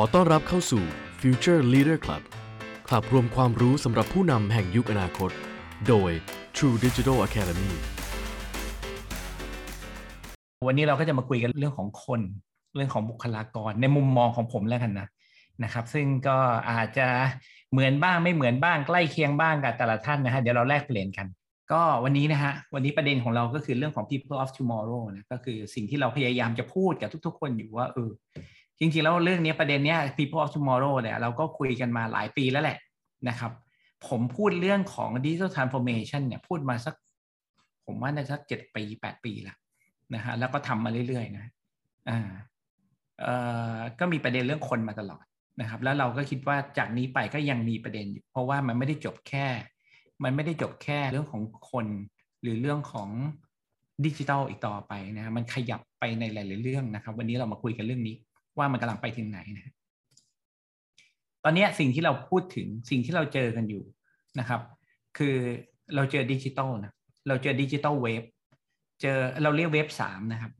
ขอต้อนรับเข้าสู่ Future Leader Club คลับรวมความรู้สำหรับผู้นำแห่งยุคอนาคต โดย True Digital Academy วันนี้เราก็จะมาคุยกันเรื่องของคน เรื่องของบุคลากรในมุมมองของผมแล้วกันนะนะครับ ซึ่งก็อาจจะเหมือนบ้างไม่เหมือนบ้างใกล้เคียงบ้างกับแต่ละท่านนะฮะเดี๋ยวเราแลกเปลี่ยนกัน ก็วันนี้นะฮะวันนี้ประเด็นของเราก็คือเรื่องของ people of tomorrow นะก็คือสิ่งที่เราพยายามจะพูดกับทุกๆ คนอยู่ว่าเออ จริงๆแล้วเรื่องนี้ประเด็นเนี้ย people of tomorrow เนี่ยเราก็คุยกันมาหลายปีแล้วแหละนะครับ ผมพูดเรื่องของ digital transformation เนี่ยพูดมาสัก ผมว่าน่าจะสักเจ็ดปีแปดปีล้วนะฮะแล้วก็ทำมาเรื่อยๆนะอ่าเอ่อก็มีประเด็นเรื่องคนมาตลอดนะครับ แล้วเราก็คิดว่าจากนี้ไปก็ยังมีประเด็นอยู่เพราะว่ามันไม่ได้จบแค่ มันไม่ได้จบแค่เรื่องของคนหรือเรื่องของดิจิทัลอีกต่อไปนะมันขยับไปในหลาย ๆ เรื่องนะครับ วันนี้เรามาคุยกันเรื่องนี้ ว่ามันกำลังไปถึงไหนนะตอนนี้สิ่งที่เราพูดถึงสิ่งที่เราเจอกันอยู่นะครับ คือเราเจอดิจิทัลนะเราเจอ digital wave เจอเราเรียก wave สามนะครับ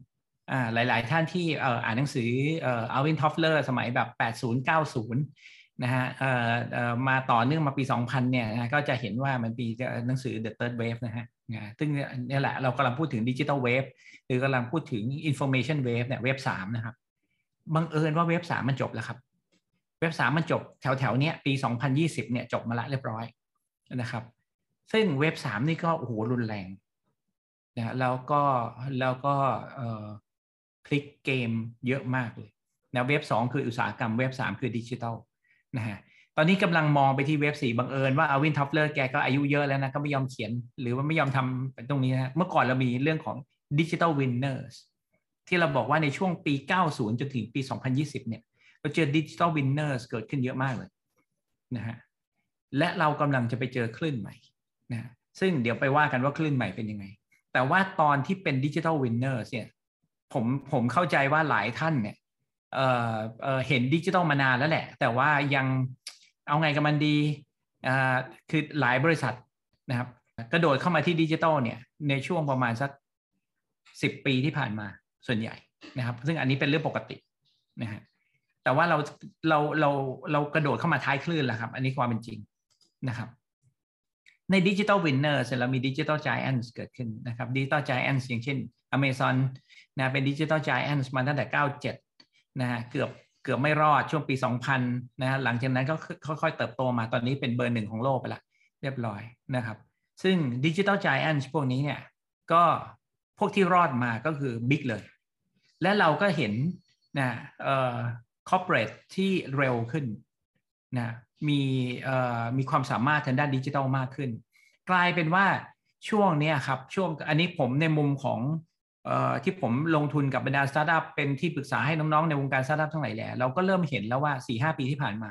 อ่าหลาย ๆ ท่านที่เอ่ออ่านหนังสือเอ่ออัลวินทอฟเลอร์สมัยแบบ 80 90 นะฮะเอ่อเอ่อมาต่อเนื่องมาปี 2000 เนี่ยนะก็จะเห็นว่ามันมีหนังสือ The Third Wave นะฮะนะซึ่งนี่แหละเรากำลังพูดถึงดิจิทัลเวฟหรือกำลังพูดถึง Information Wave เนี่ยเวฟสามนะครับ บังเอิญว่าเวฟสามมันจบแล้วครับ เวฟสามมันจบแถวแถวเนี้ยปี 2020 เนี่ยจบมาละเรียบร้อยนะครับ ซึ่งเวฟสามนี่ก็โอ้โหรุนแรงนะแล้วก็แล้วก็เออพลิกเกมเยอะมากเลยนะเว็บสองคืออุตสาหกรรมเว็บสามคือดิจิทัลนะฮะตอนนี้กำลังมองไปที่ wave สี่บังเอิญว่า Alvin Toffler แกก็อายุเยอะแล้วนะ ก็ไม่ยอมเขียนหรือว่าไม่ยอมทำตรงนี้นะเมื่อก่อนเรามีเรื่องของ digital winners ที่เราบอกว่าในช่วงปี 90 จนถึงปี 2020 เนี่ย เราเจอ digital winners เกิดขึ้นเยอะมากเลยนะฮะ และเรากำลังจะไปเจอคลื่นใหม่นะซึ่งเดี๋ยวไปว่ากันว่าคลื่นใหม่เป็นยังไง แต่ว่าตอนที่เป็น digital winner เนี่ยผมผมเข้าใจว่าหลายท่านเนี่ยเอ่อเอ่อเห็นดิจิทัลมานานแล้วแหละ แต่ว่ายังเอาไงกับมันดีอ่าคือหลายบริษัทนะครับ กระโดดเข้ามาที่ดิจิทัลเนี่ยในช่วงประมาณสักสิบปีที่ผ่านมา ส่วนใหญ่นะครับ ซึ่งอันนี้เป็นเรื่องปกตินะฮะแต่ว่าเราเราเราเรากระโดดเข้ามาท้ายคลื่นแล้วครับ อันนี้ความเป็นจริงนะครับ ในดิจิทัลวินเนอร์เสร็จแล้วมีดิจิทัล g จ a n t s เกิดขึ้นนะครับดิจิทัล g จ a n t s อย่างเช่น Amazon นะเป็นดิจิทัล g จ a n t s มาตั้งแต่ 97 นะฮะเกือบเกือบไม่รอดช่วงปี 2000 นะฮะหลังจากนั้นก็ค่อยๆเติบโตมาตอนนี้เป็นเบอร์หนึ่งของโลกไปละเรียบร้อยนะครับ ซึ่งดิจิทัล g จ a n t s พวกนี้เนี่ยก็ พวกที่รอดมาก็คือบิ๊กเลย และเราก็เห็นนะเอ่อ corporate ที่เร็วขึ้นนะมีเอ่อมีความสามารถทางด้านดิจิทัลมากขึ้น กลายเป็นว่าช่วงนี้ครับช่วงอันนี้ผมในมุมของเอ่อที่ผมลงทุนกับบรรดาสตาร์ทอัพเป็นที่ปรึกษาให้น้องๆในวงการสตาร์ทอัพทั้งหลายแหล่เราก็เริ่มเห็นแล้วว่า4-5ปีที่ผ่านมา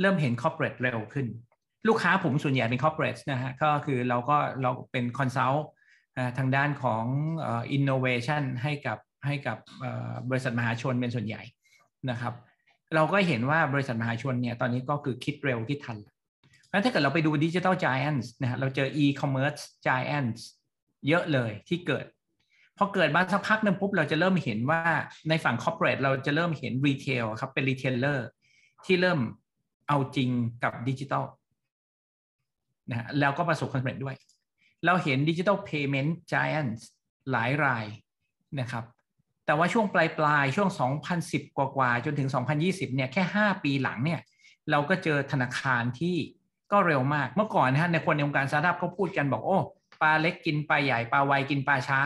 เริ่มเห็น corporate เร็วขึ้น ลูกค้าผมส่วนใหญ่เป็น corporate นะฮะก็คือเราก็เราเป็น consult ท ทางด้านของ innovation ให้กับให้กับบริษัทมหาชนเป็นส่วนใหญ่นะครับ เราก็เห็นว่าบริษัทมหาชนเนี่ยตอนนี้ก็คือคิดเร็วคิดทันแล้วถ้าเกิดเราไปดูดิจิทัล giants นะฮะเราเจอ e-commerce giants เยอะเลยที่เกิด พอเกิดมาสักพักนึงปุ๊บเราจะเริ่มเห็นว่าในฝั่ง corporate เราจะเริ่มเห็น retail ครับเป็น retailer ที่เริ่มเอาจริงกับดิจิทัลนะฮะแล้วก็ประสบความสำเร็จด้วย เราเห็นดิจิทัล payment giants หลายรายนะครับ แต่ว่าช่วงปลายปลายช่วง 2010 กว่ากว่าจนถึง 2020 เนี่ย แค่ 5 ปีหลังเนี่ย เราก็เจอธนาคารที่ก็เร็วมาก เมื่อก่อนนะฮะในคนในวงการสตาร์ทอัพเขาพูดกันบอกโอ้ปลาเล็กกินปลาใหญ่ปลาไวกินปลาช้า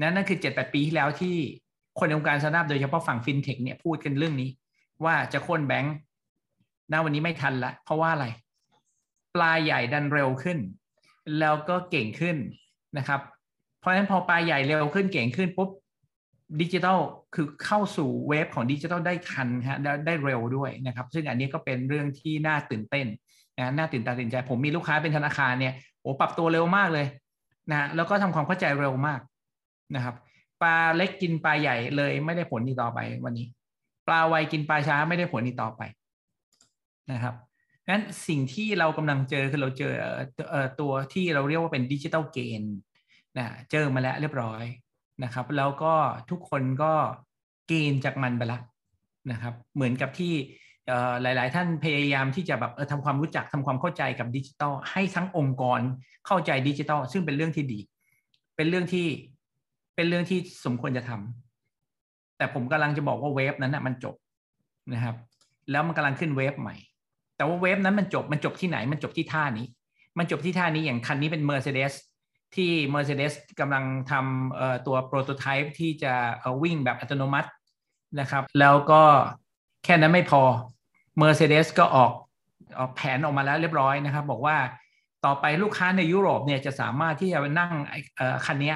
นั่นนั่นคือ7-8ปีที่แล้วที่คนในวงการสตาร์ทอัพโดยเฉพาะฝั่งฟินเทคเนี่ยพูดกันเรื่องนี้ ว่าจะโค่นแบงค์ณวันนี้ไม่ทันละ เพราะว่าอะไร ปลาใหญ่ดันเร็วขึ้น แล้วก็เก่งขึ้นนะครับ เพราะฉะนั้นพอปลาใหญ่เร็วขึ้นเก่งขึ้นปุ๊บดิจิทัลคือเข้าสู่เวฟของดิจิทัลได้ทันฮะได้ได้เร็วด้วยนะครับ ซึ่งอันนี้ก็เป็นเรื่องที่น่าตื่นเต้นนะน่าตื่นตาตื่นใจ ผมมีลูกค้าเป็นธนาคารเนี่ยโอ้ปรับตัวเร็วมากเลยนะแล้วก็ทำความเข้าใจเร็วมากนะครับปลาเล็กกินปลาใหญ่เลยไม่ได้ผลนี้ต่อไปวันนี้ ปลาไวกินปลาช้าไม่ได้ผลนี้ต่อไปนะครับ งั้นสิ่งที่เรากำลังเจอคือเราเจอตัวที่เราเรียกว่าเป็นดิจิทัลเกนนะเจอมาแล้วเรียบร้อยนะครับ แล้วก็ทุกคนก็เกณฑ์จากมันไปล้วนะครับ เหมือนกับที่หลาย ๆ ท่านพยายามที่จะแบบทำความรู้จักทำความเข้าใจกับดิจิทัลให้ทั้งองค์กรเข้าใจดิจิทัลซึ่งเป็นเรื่องที่ดี เป็นเรื่องที่เป็นเรื่องที่สมควรจะทำแต่ผมกำลังจะบอกว่าเวฟนั้นนะมันจบนะครับ แล้วมันกำลังขึ้นเวฟใหม่ แต่ว่าเวฟนั้นมันจบมันจบที่ไหนมันจบที่ท่านี้ มันจบที่ท่านี้อย่างคันนี้เป็น Mercedes ที่ Mercedes กำลังทำตัวโปรโตไทป์ที่จะวิ่งแบบอัตโนมัตินะครับ แล้วก็แค่นั้นไม่พอ Mercedes ก็ออกออกแผนออกมาแล้วเรียบร้อยนะครับ บอกว่าต่อไปลูกค้าในยุโรปเนี่ยจะสามารถที่จะนั่งคันนี้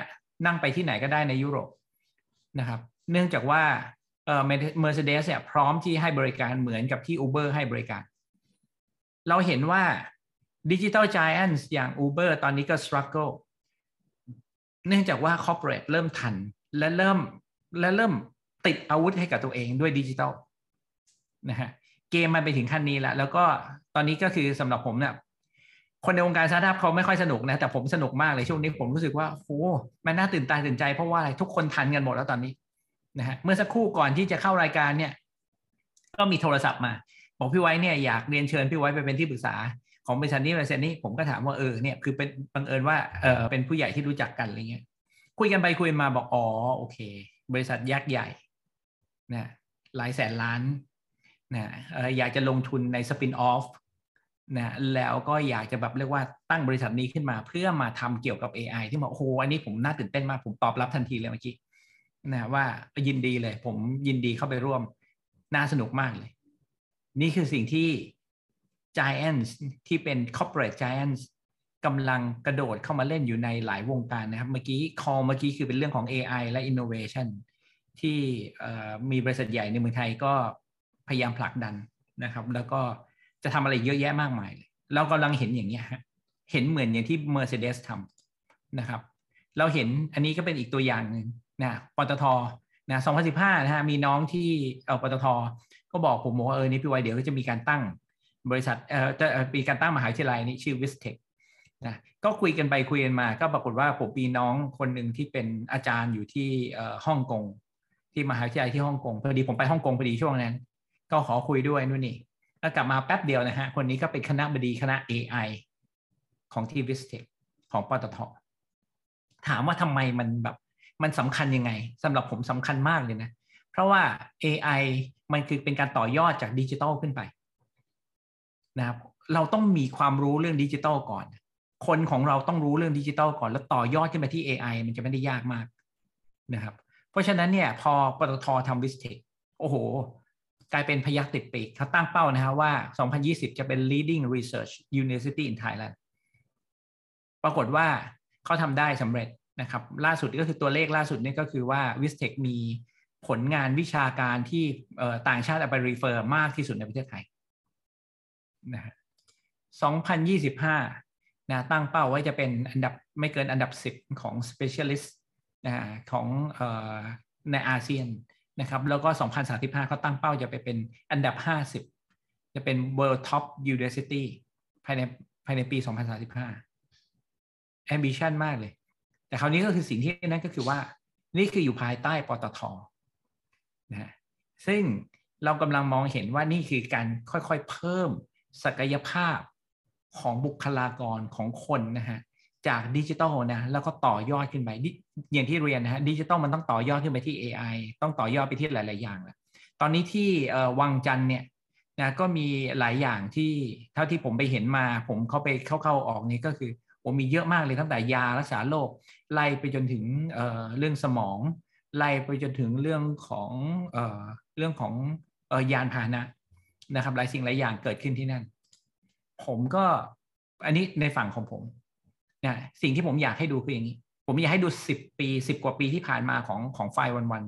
นั่งไปที่ไหนก็ได้ในยุโรปนะครับ เนื่องจากว่าเอ่อ Mercedes เนี่ยพร้อมที่ให้บริการเหมือนกับที่ Uber ให้บริการ เราเห็นว่าดิจิ t a l Giants อย่าง Uber ตอนนี้ก็ struggle เนื่องจากว่า corporate เริ่มทัน และเริ่มและเริ่มติดอาวุธให้กับตัวเองด้วยดิจิทัลนะฮะเกมมันไปถึงขั้นนี้แล้ว แล้วก็ตอนนี้ก็คือสำหรับผมเนี่ยคนในวงการสตาร์ทอัพเขาไม่ค่อยสนุกนะ แต่ผมสนุกมากเลยช่วงนี้ผมรู้สึกว่าโอ้มันน่าตื่นตาตื่นใจเพราะว่าอะไรทุกคนทันกันหมดแล้วตอนนี้นะฮะเมื่อสักครู่ก่อนที่จะเข้ารายการเนี่ย ก็มีโทรศัพท์มา บอกพี่ไว้เนี่ยอยากเรียนเชิญพี่ไว้ไปเป็นที่ปรึกษาของบริษัทนี้บริษัทนี้ผมก็ถามว่าเออเนี่ยคือเป็นบังเอิญว่าเออเป็นผู้ใหญ่ที่รู้จักกันอะไรเงี้ยคุยกันไปคุยมาบอกอ๋อโอเค บริษัทยักษ์ใหญ่นะหลายแสนล้านนะอยากจะลงทุนในสปินออฟนะแล้วก็อยากจะแบบเรียกว่าตั้งบริษัทนี้ขึ้นมา เพื่อมาทำเกี่ยวกับ AI ที่บอกโอ้โหอันนี้ผมน่าตื่นเต้นมาก ผมตอบรับทันทีเลยเมื่อกี้นะว่ายินดีเลย ผมยินดีเข้าไปร่วมน่าสนุกมากเลย นี่คือสิ่งที่ Giants ที่เป็น corporate Giants กำลังกระโดดเข้ามาเล่นอยู่ในหลายวงการนะครับ เมื่อกี้ call เมื่อกี้คือเป็นเรื่องของ AI และ innovation ที่มีบริษัทใหญ่ในเมืองไทยก็พยายามผลักดันนะครับ แล้วก็จะทำอะไรเยอะแยะมากมายเลยเรากำลังเห็นอย่างนี้ฮะเห็นเหมือนอย่างที่ Mercedes ทำนะครับ เราเห็นอันนี้ก็เป็นอีกตัวอย่างหนึ่งนะปตทนะ2015นะฮะมีน้องที่เอาปตท ก็บอกผมว่าเออนี่พี่ไวเดี๋ยวก็จะมีการตั้งบริษัทเอ่อจะมีการตั้งมหาวิทยาลัยนี้ชื่อวิสเทคนะก็คุยกันไปคุยกันมา ก็ปรากฏว่าผมมีน้องคนหนึ่งที่เป็นอาจารย์อยู่ที่ฮ่องกงที่มหาวิทยาลัยที่ฮ่องกงพอดีผมไปฮ่องกงพอดีช่วงนั้น ก็ขอคุยด้วยนู่นนี่แล้วกลับมาแป๊บเดียวนะฮะ คนนี้ก็เป็นคณะบดีคณะ AI ของที่ VISTEC ของปตทถามว่าทำไมมันแบบมันสำคัญยังไงสำหรับผมสำคัญมากเลยนะ เพราะว่า AI มันคือเป็นการต่อยอดจากดิจิทัลขึ้นไปนะครับเราต้องมีความรู้เรื่องดิจิทัลก่อน คนของเราต้องรู้เรื่องดิจิทัลก่อน แล้วต่อยอดขึ้นไปที่ AI มันจะไม่ได้ยากมากนะครับ เพราะฉะนั้นเนี่ยพอปตททำ VISTEC โอ้โห กลายเป็นพยัคฆ์ติดปีกเขาตั้งเป้านะฮะว่า 2020 จะเป็น leading research university in Thailand ปรากฏว่าเขาทำได้สำเร็จนะครับ ล่าสุดก็คือตัวเลขล่าสุดนี่ก็คือว่าวิสเทคมี ผลงานวิชาการที่ต่างชาติเอาไปรีเฟอร์มากที่สุดในประเทศไทยนะฮะ2025นะตั้งเป้าไว้จะเป็นอันดับไม่เกินอันดับ 10 ของ specialist นะของในอาเซียนนะครับแล้วก็ 2035เขาตั้งเป้าจะไปเป็นอันดับ 50 จะเป็น World Top University ภายในภายในปี 2035 ambition มากเลย แต่คราวนี้ก็คือสิ่งที่นั้นก็คือว่า นี่คืออยู่ภายใต้ปตท นะซึ่งเรากำลังมองเห็นว่านี่คือการค่อยๆเพิ่มศักยภาพของบุคลากรของคนนะฮะจากดิจิตอลนะแล้วก็ต่อยอดขึ้นไปอย่างที่เรียนนะฮะดิจิตอลมันต้องต่อยอดขึ้นไปที่ AI ต้องต่อยอดไปที่หลาย ๆ อย่างแหละตอนนี้ที่วังจันเนี่ยนะก็มีหลายอย่างที่เท่าที่ผมไปเห็นมาผมเข้าไปเข้าๆออกนี่ก็คือผมมีเยอะมากเลยตั้งแต่ยารักษาโรคไล่ไปจนถึงเเรื่องสมอง ไล่ไปจนถึงเรื่องของเอเรื่องของยานพาหนะนะครับหลายสิ่งหลายอย่างเกิดขึ้นที่นั่น ผมก็อันนี้ในฝั่งของผมนะสิ่งที่ผมอยากให้ดูคืออย่างนี้ ผมอยากให้ดูสิบปีสิบกว่าปีที่ผ่านมาของของ FireOneOne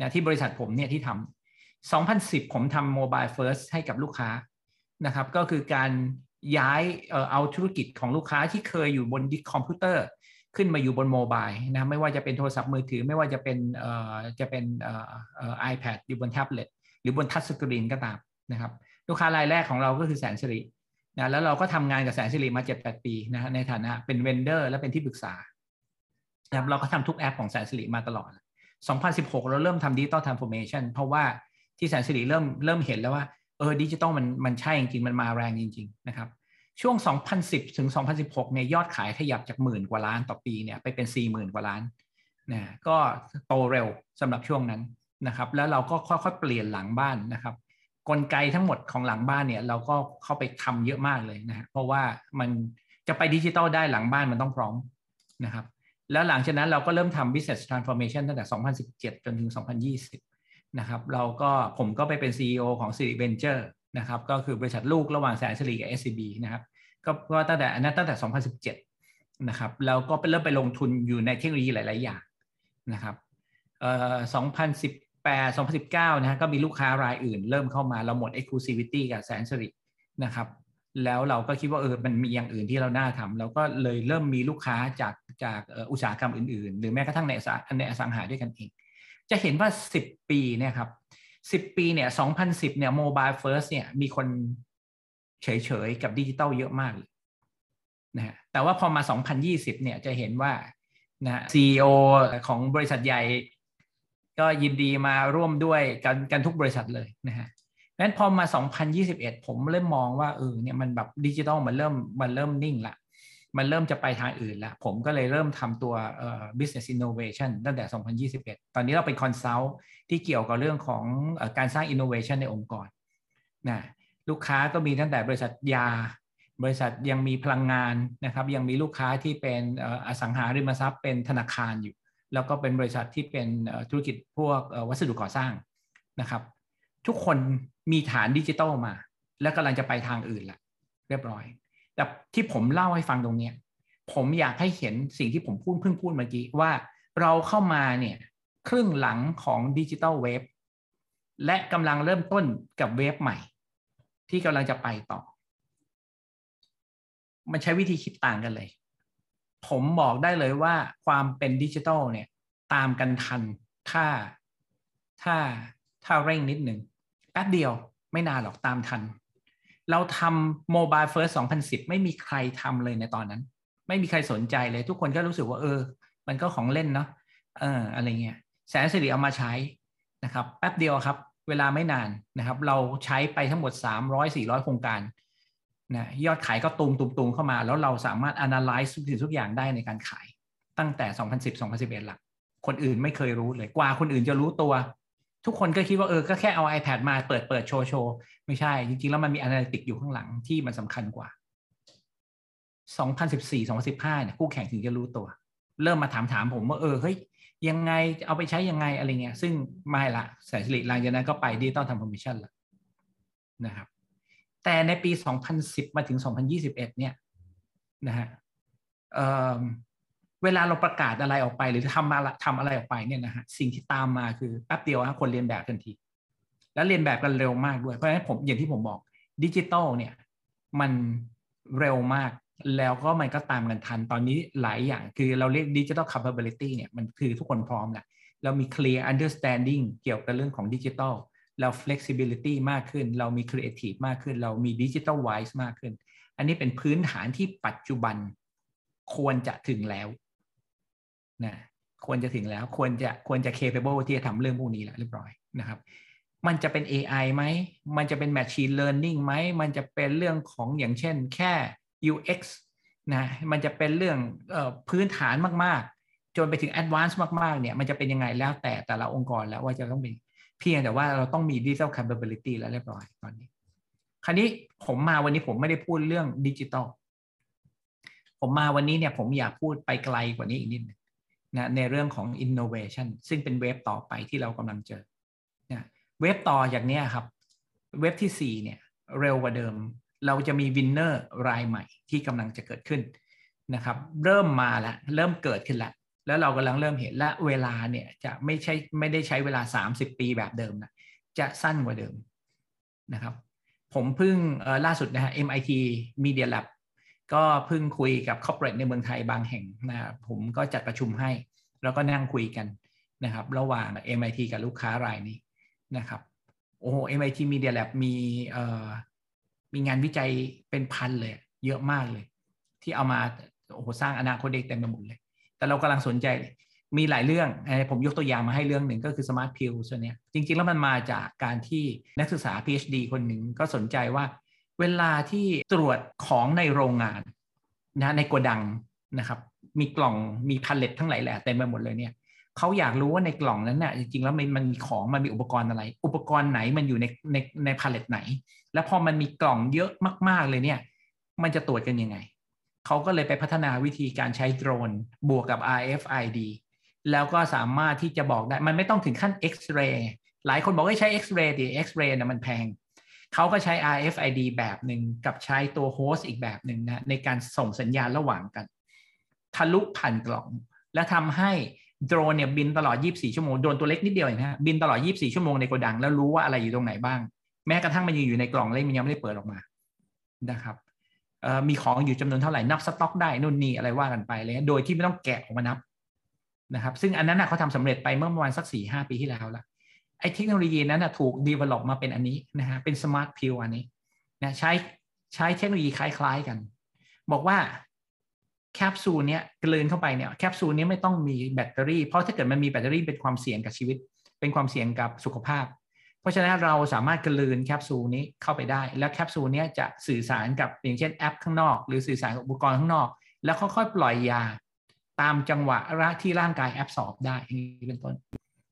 นะที่บริษัทผมเนี่ยที่ทำสองพันสิบผมทำ mobile first ให้กับลูกค้านะครับ ก็คือการย้ายเอ่อเอาธุรกิจของลูกค้าที่เคยอยู่บนดิคอมพิวเตอร์ ขึ้นมาอยู่บน mobile นะไม่ว่าจะเป็นโทรศัพท์มือถือ ไม่ว่าจะเป็นเอ่อจะเป็นเอ่อเอ่อ iPad อยู่บนแท็บเล็ตหรือบน touch screen ก็ตามนะครับลูกค้ารายแรกของเราก็คือแสนสิรินะแล้วเราก็ทำงานกับแสนสิริมาเจ็ดแปดปีนะในฐานะเป็น vendor และเป็นที่ปรึกษานะครับเราก็ทำทุกแอปของแสนสิริมาตลอด 2016 เราเริ่มทำ digital transformation เพราะว่าที่แสนสิริเริ่มเริ่มเห็นแล้วว่าเออดิจิตอลมันมันใช่จริงมันมาแรงจริง ๆ นะครับ ช่วง 2010 ถึง 2016 เนี่ยยอดขายขยับจากหมื่นกว่าล้านต่อปีเนี่ยไปเป็น 4 0,000 กว่าล้านนะก็โตเร็วสำหรับช่วงนั้นนะครับ แล้วเราก็ค่อยๆเปลี่ยนหลังบ้านนะครับ กลไกทั้งหมดของหลังบ้านเนี่ยเราก็เข้าไปทำเยอะมากเลยนะฮะเพราะว่ามันจะไปดิจิตอลได้หลังบ้านมันต้องพร้อมนะครับ แล้วหลังจากนั้นเราก็เริ่มทำ business transformation ตั้งแต่ 2017 จนถึง 2020 นะครับ เราก็ผมก็ไปเป็น CEO ของสิริเ Venture นะครับก็คือบริษัทลูกระหว่างแสนสิริกับ SCB นะครับก็ว่าตั้งแต่อันนั้นตั้งแต่ 2017 นะครับแล้วก็เริ่มไปลงทุนอยู่ในเทคโนโลยีหลาย ๆ อย่างนะครับเอ่อ2018 2019 นะฮะก็มีลูกค้ารายอื่น เริ่มเข้ามาเราหมด exclusivity กับแสนสิรินะครับแล้วเราก็คิดว่าเออมันมีอย่างอื่นที่เราน่าทำเราก็เลยเริ่มมีลูกค้าจากจากอุตสาหกรรมอื่น ๆ หรือแม้กระทั่งในในอสังหาด้วยกันเอง จะเห็นว่า 10 ปีเนี่ยครับ 10ปีเนี่ย2010เนี่ย mobile first เนี่ยมีคนเฉยๆกับดิจิตอลเยอะมากเลยนะฮะแต่ว่าพอมา 2020 เนี่ยจะเห็นว่านะ CEO ของบริษัทใหญ่ ก็ยินดีมาร่วมด้วยกันกันทุกบริษัทเลยนะฮะนั้นพอมา 2021 ผมเริ่มมองว่าเออเนี่ยมันแบบดิจิทัลมันเริ่มมันเริ่มนิ่งละ มันเริ่มจะไปทางอื่นและผมก็เลยเริ่มทำตัว business innovation ตั้งแต่ 2021 ตอนนี้เราเป็น consult ที่เกี่ยวกับเรื่องของอการสร้าง innovation ในองค์กรนะลูกค้าก็มีตั้งแต่บริษัทยา บริษัทยังมีพลังงานนะครับ ยังมีลูกค้าที่เป็นอสังหาริมทรัพย์เป็นธนาคารอยู่ แล้วก็เป็นบริษัทที่เป็นธุรกิจพวกวัสดุก่อสร้างนะครับ ทุกคนมีฐานดิจิตอลมา แล้วกำลังจะไปทางอื่นละเรียบร้อย แต่ที่ผมเล่าให้ฟังตรงนี้ผมอยากให้เห็นสิ่งที่ผมพูดเพิ่งพูดเมื่อกี้ว่าเราเข้ามาเนี่ยครึ่งหลังของ digital wave และกำลังเริ่มต้นกับ wave ใหม่ ที่กำลังจะไปต่อ มันใช้วิธีคิดต่างกันเลย ผมบอกได้เลยว่าความเป็นดิจิตอลเนี่ยตามกันทันถ้าถ้าถ้าเร่งนิดหนึ่งแป๊บเดียวไม่นานหรอกตามทัน เราทำ mobile first 2010ไม่มีใครทำเลยในตอนนั้น ไม่มีใครสนใจเลย ทุกคนก็รู้สึกว่าเออ มันก็ของเล่นเนาะเอออะไรเงี้ยแสนสิริเอามาใช้นะครับ แป๊บเดียวครับ เวลาไม่นานนะครับ เราใช้ไปทั้งหมด 300-400 โครงการนะยอดขายก็ตูมตูมตูมเข้ามา แล้วเราสามารถ analyze ทุกสิ่งทุกอย่างได้ในการขายตั้งแต่ 2010-2011หลักคนอื่นไม่เคยรู้เลยกว่าคนอื่นจะรู้ตัว ทุกคนก็คิดว่าเออก็แค่เอา iPad มาเปิดเปิดโชว์โชว์ไม่ใช่ จริง ๆ แล้วมันมี Analytics อยู่ข้างหลังที่มันสำคัญกว่า 2014 2015เนี่ยคู่แข่งถึงจะรู้ตัว เริ่มมาถามถามผมว่าเออเฮ้ยยังไงเอาไปใช้ยังไงอะไรเงี้ย ซึ่งไม่ละแสนสิริหลังจากนั้นก็ไป digital transformation ละนะครับ แต่ในปี 2010 มาถึง 2021 เนี่ยนะฮะ เวลาเราประกาศอะไรออกไป หรือทำมาทำอะไรออกไปเนี่ยนะฮะสิ่งที่ตามมาคือแป๊บเดียวฮะคนเลียนแบบทันที แล้วเลียนแบบกันเร็วมากด้วยเพราะฉะนั้นผมอย่างที่ผมบอกดิจิตอลเนี่ยมันเร็วมากแล้วก็มันก็ตามกันทันตอนนี้หลายอย่างคือเราเรียกดิจิตอล capability เนี่ยมันคือทุกคนพร้อมแหละเรามี clear understanding เกี่ยวกับเรื่องของดิจิตอลเรา flexibility มากขึ้น เรามี creative มากขึ้น เรามี digital wise มากขึ้น อันนี้เป็นพื้นฐานที่ปัจจุบันควรจะถึงแล้ว นะควรจะถึงแล้วควรจะควรจะ capable ที่จะทำเรื่องพวกนี้แล้วเรียบร้อยนะครับ มันจะเป็น AI ไหม มันจะเป็น machine learning ไหม มันจะเป็นเรื่องของอย่างเช่นแค่ UX นะมันจะเป็นเรื่องออพื้นฐานมากๆ จนไปถึง advanced มากๆเนี่ยมันจะเป็นยังไงแล้วแต่แต่ละองค์กรแล้วว่าจะต้องเป็นเพียงแต่ว่าเราต้องมี digital capability แล้วเรียบร้อยตอนนี้ คราวนี้ผมมาวันนี้ผมไม่ได้พูดเรื่องดิจิตอลผมมาวันนี้เนี่ยผมอยากพูดไปไกลกว่านี้อีกนิดนึง นะในเรื่องของ innovation ซึ่งเป็นเว็บต่อไปที่เรากำลังเจอนะเว็บต่อจากนี้ครับ เว็บที่ 4 เนี่ยเร็วกว่าเดิม เราจะมีวินเนอร์รายใหม่ที่กำลังจะเกิดขึ้นนะครับ เริ่มมาแล้วเริ่มเกิดขึ้นแล้วแล้วเรากำลังเริ่มเห็นและเวลาเนี่ยจะไม่ใช่ไม่ได้ใช้เวลา 30 ปีแบบเดิมนะจะสั้นกว่าเดิมนะครับ ผมเพิ่งล่าสุดนะฮะ MIT Media Lab ก็เพิ่งคุยกับคอร์เปอเรทในเมืองไทยบางแห่งนะครับผมก็จัดประชุมให้ แล้วก็นั่งคุยกันนะครับ ระหว่าง MIT กับลูกค้ารายนี้นะครับโอ้โห MIT Media Lab มีเอ่อมีงานวิจัยเป็นพันเลย เยอะมากเลย ที่เอามาโอ้โหสร้างอนาคตเด็กเต็มไปหมดเลย แต่เรากำลังสนใจมีหลายเรื่องผมยกตัวอย่างมาให้เรื่องหนึ่งก็คือ Smart Pill ตัวเนี้จริง ๆ แล้วมันมาจากการที่นักศึกษา PhD คนหนึ่งก็สนใจว่า เวลาที่ตรวจของในโรงงานนะในโกดังนะครับ มีกล่องมีพาเลตทั้งหลายแหละเต็มไปหมดเลยเนี่ยเขาอยากรู้ว่าในกล่องนั้นเนี่ยจริงๆแล้วมันมันมีของมันมีอุปกรณ์อะไร อุปกรณ์ไหนมันอยู่ในในในพาเลตไหน แล้วพอมันมีกล่องเยอะมากๆเลยเนี่ย มันจะตรวจกันยังไงเขาก็เลยไปพัฒนาวิธีการใช้โดรนบวกกับ RFID แล้วก็สามารถที่จะบอกได้ มันไม่ต้องถึงขั้นเอ็กซเรย์หลายคนบอกว่าใช้เอ็กซเรย์ดิเอ็กซเรย์นะมันแพง เขาก็ใช้ RFID แบบหนึ่งกับใช้ตัว host อีกแบบหนึ่งนะในการส่งสัญญาณระหว่างกัน ทะลุผ่านกล่อง และทำให้โดรนเนี่ยบินตลอด 24 ชั่วโมง โดรนตัวเล็กนิดเดียวเองนะบินตลอด 24 ชั่วโมงในโกดัง แล้วรู้ว่าอะไรอยู่ตรงไหนบ้าง แม้กระทั่งมันยังอยู่ในกล่องเลยมันยังไม่ได้เปิดออกมานะครับมีของอยู่จำนวนเท่าไหร่นับสต็อกได้นู่นนี่อะไรว่ากันไปเลย โดยที่ไม่ต้องแกะออกมานับนะครับ ซึ่งอันนั้นนะเขาทำสำเร็จไปเมื่อประมาณสักสี่ห้าปีที่แล้วละ ไอ้เทคโนโลยีนั้นนะถูก develop มาเป็นอันนี้นะฮะเป็น smart pill อันนี้นะใช้ใช้เทคโนโลยีคล้าย ๆกัน บอกว่าแคปซูลเนี้ยกลืนเข้าไปเนี่ยแคปซูลนี้ไม่ต้องมีแบตเตอรี่ เพราะถ้าเกิดมันมีแบตเตอรี่เป็นความเสี่ยงกับชีวิต เป็นความเสี่ยงกับสุขภาพ เพราะฉะนั้นเราสามารถกลืนแคปซูลนี้เข้าไปได้ แล้วแคปซูลนี้จะสื่อสารกับอย่างเช่นแอปข้างนอก หรือสื่อสารกับอุปกรณ์ข้างนอก แล้วค่อยๆปล่อยยา ตามจังหวะระที่ร่างกายแอบสอบได้อย่างนี้เป็นต้น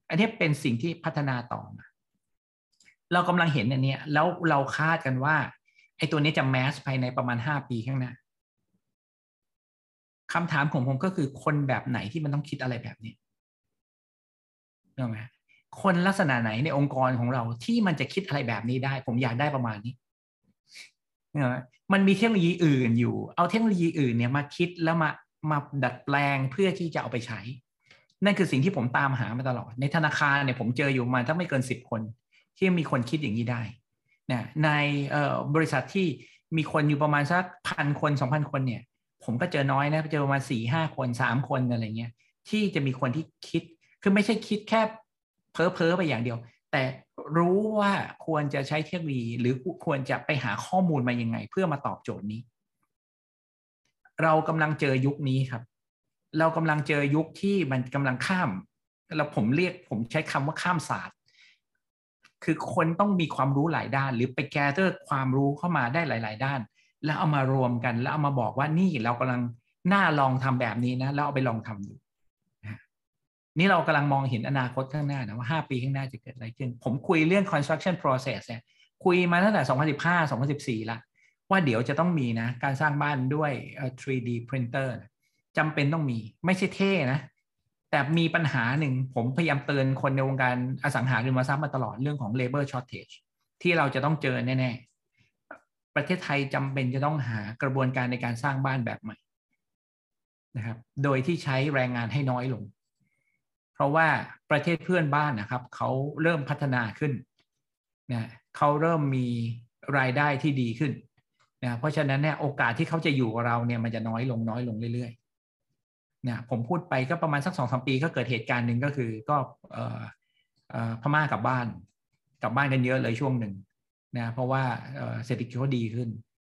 อันนี้เป็นสิ่งที่พัฒนาต่อมา เรากำลังเห็นอันนี้แล้วเราคาดกันว่าไอ้ตัวนี้จะแมสภายในประมาณห้าปีข้างหน้าคำถามของผมก็คือคนแบบไหนที่มันต้องคิดอะไรแบบนี้เห็นไหมคนลักษณะไหนในองค์กรของเราที่มันจะคิดอะไรแบบนี้ได้ ผมอยากได้ประมาณนี้เห็นไหมมันมีเทคโนโลยีอื่นอยู่ เอาเทคโนโลยีอื่นเนี่ยมาคิดแล้วมามาดัดแปลงเพื่อที่จะเอาไปใช้ นั่นคือสิ่งที่ผมตามหามาตลอด ในธนาคารเนี่ยผมเจออยู่มาถ้าไม่เกินสิบคน ที่มีคนคิดอย่างนี้ได้นะในบริษัทที่มีคนอยู่ประมาณสักพันคนสองพันคนเนี่ย ผมก็เจอน้อยนะเจอประมาณสี่ห้าคนสามคนอะไรเงี้ยที่จะมีคนที่คิดคือไม่ใช่คิดแค่เพ้อเพ้อไปอย่างเดียว แต่รู้ว่าควรจะใช้เทคโนโลยีหรือควรจะไปหาข้อมูลมายังไง เพื่อมาตอบโจทย์นี้ เรากำลังเจอยุคนี้ครับ เรากำลังเจอยุคที่มันกำลังข้าม แล้วผมเรียกผมใช้คำว่าข้ามศาสตร์ คือคนต้องมีความรู้หลายด้าน หรือไปแกเตอร์ความรู้เข้ามาได้หลาย ๆ ด้าน แล้วเอามารวมกัน แล้วเอามาบอกว่านี่เรากำลังน่าลองทำแบบนี้นะแล้วเอาไปลองทำดูนี่เรากำลังมองเห็นอนาคตข้างหน้านะว่าห้าปีข้างหน้าจะเกิดอะไรขึ้น ผมคุยเรื่อง construction process เนี่ยคุยมาตั้งแต่ 2015 2014 ละ ว่าเดี๋ยวจะต้องมีนะ การสร้างบ้านด้วย 3D printer จำเป็นต้องมี ไม่ใช่เท่นะ แต่มีปัญหาหนึ่งผมพยายามเตือนคนในวงการอสังหาริมทรัพย์มาตลอดเรื่องของ labor shortage ที่เราจะต้องเจอแน่ๆ ประเทศไทยจำเป็นจะต้องหากระบวนการในการสร้างบ้านแบบใหม่นะครับ โดยที่ใช้แรงงานให้น้อยลง เพราะว่าประเทศเพื่อนบ้านนะครับ เขาเริ่มพัฒนาขึ้นนะเขาเริ่มมีรายได้ที่ดีขึ้นนะเพราะฉะนั้นเนี่ยโอกาสที่เขาจะอยู่กับเราเนี่ยมันจะน้อยลงน้อยลงเรื่อยๆ เนี่ยผมพูดไปก็ประมาณสักสองสมปีก็เกิดเหตุการณ์หนึ่งก็คือก็พม่ากลับบ้าน กลับบ้านกันเยอะเลยช่วงหนึ่งนะเพราะว่าเศรษฐกิจเขาดีขึ้น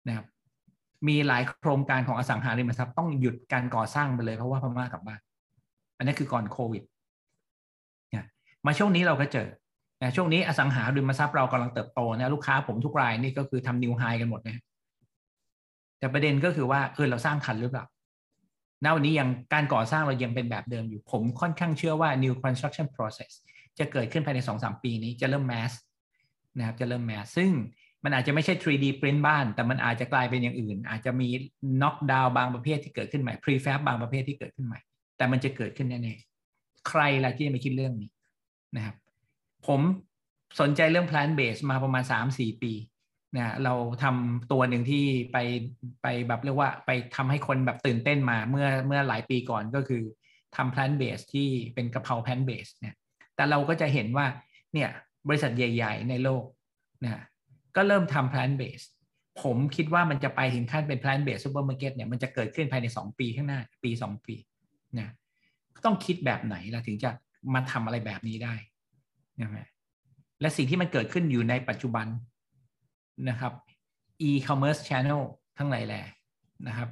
นะครับมีหลายโครงการของอสังหาริมทรัพย์ต้องหยุดการก่อสร้างไปเลยเพราะว่าพม่ากลับบ้าน อันนี้คือก่อนโควิดเนี่ยมาช่วงนี้เราก็เจอนะช่วงนี้อสังหาริมทรัพย์เรากำลังเติบโตนะลูกค้าผมทุกรายนี่ก็คือทำนิวไฮกันหมดนะแต่ประเด็นก็คือว่าเออเราสร้างทันหรือเปล่า ณวันนี้ยังการก่อสร้างเรายังเป็นแบบเดิมอยู่ ผมค่อนข้างเชื่อว่า new construction process จะเกิดขึ้นภายในสองสามปีนี้จะเริ่ม mass นะครับจะเริ่ม mass ซึ่งมันอาจจะไม่ใช่ 3D print บ้าน แต่มันอาจจะกลายเป็นอย่างอื่น อาจจะมี knock down บางประเภทที่เกิดขึ้นใหม่ prefab บางประเภทที่เกิดขึ้นใหม่ แต่มันจะเกิดขึ้นแน่ๆใครล่ะที่จะมาคิดเรื่องนี้นะครับ ผมสนใจเรื่อง plant base มาประมาณ 3-4 ปี นะเราทำตัวหนึ่งที่ไปไปแบบเรียกว่าไปทำให้คนแบบตื่นเต้นมาเมื่อเมื่อหลายปีก่อนก็คือทำ plant base ที่เป็นกะเพรา plant base เนี่ยแต่เราก็จะเห็นว่าเนี่ยบริษัทใหญ่ ๆ ในโลกนะก็เริ่มทำ plant base ผมคิดว่ามันจะไปถึงขั้นเป็น plant base supermarket เนี่ยมันจะเกิดขึ้นภายใน 2 ปีข้างหน้าปี 2 ปีนะต้องคิดแบบไหนเราถึงจะมาทำอะไรแบบนี้ได้นะและสิ่งที่มันเกิดขึ้นอยู่ในปัจจุบัน นะครับ e-commerce channel ทั้งหลายแหล่นะครับ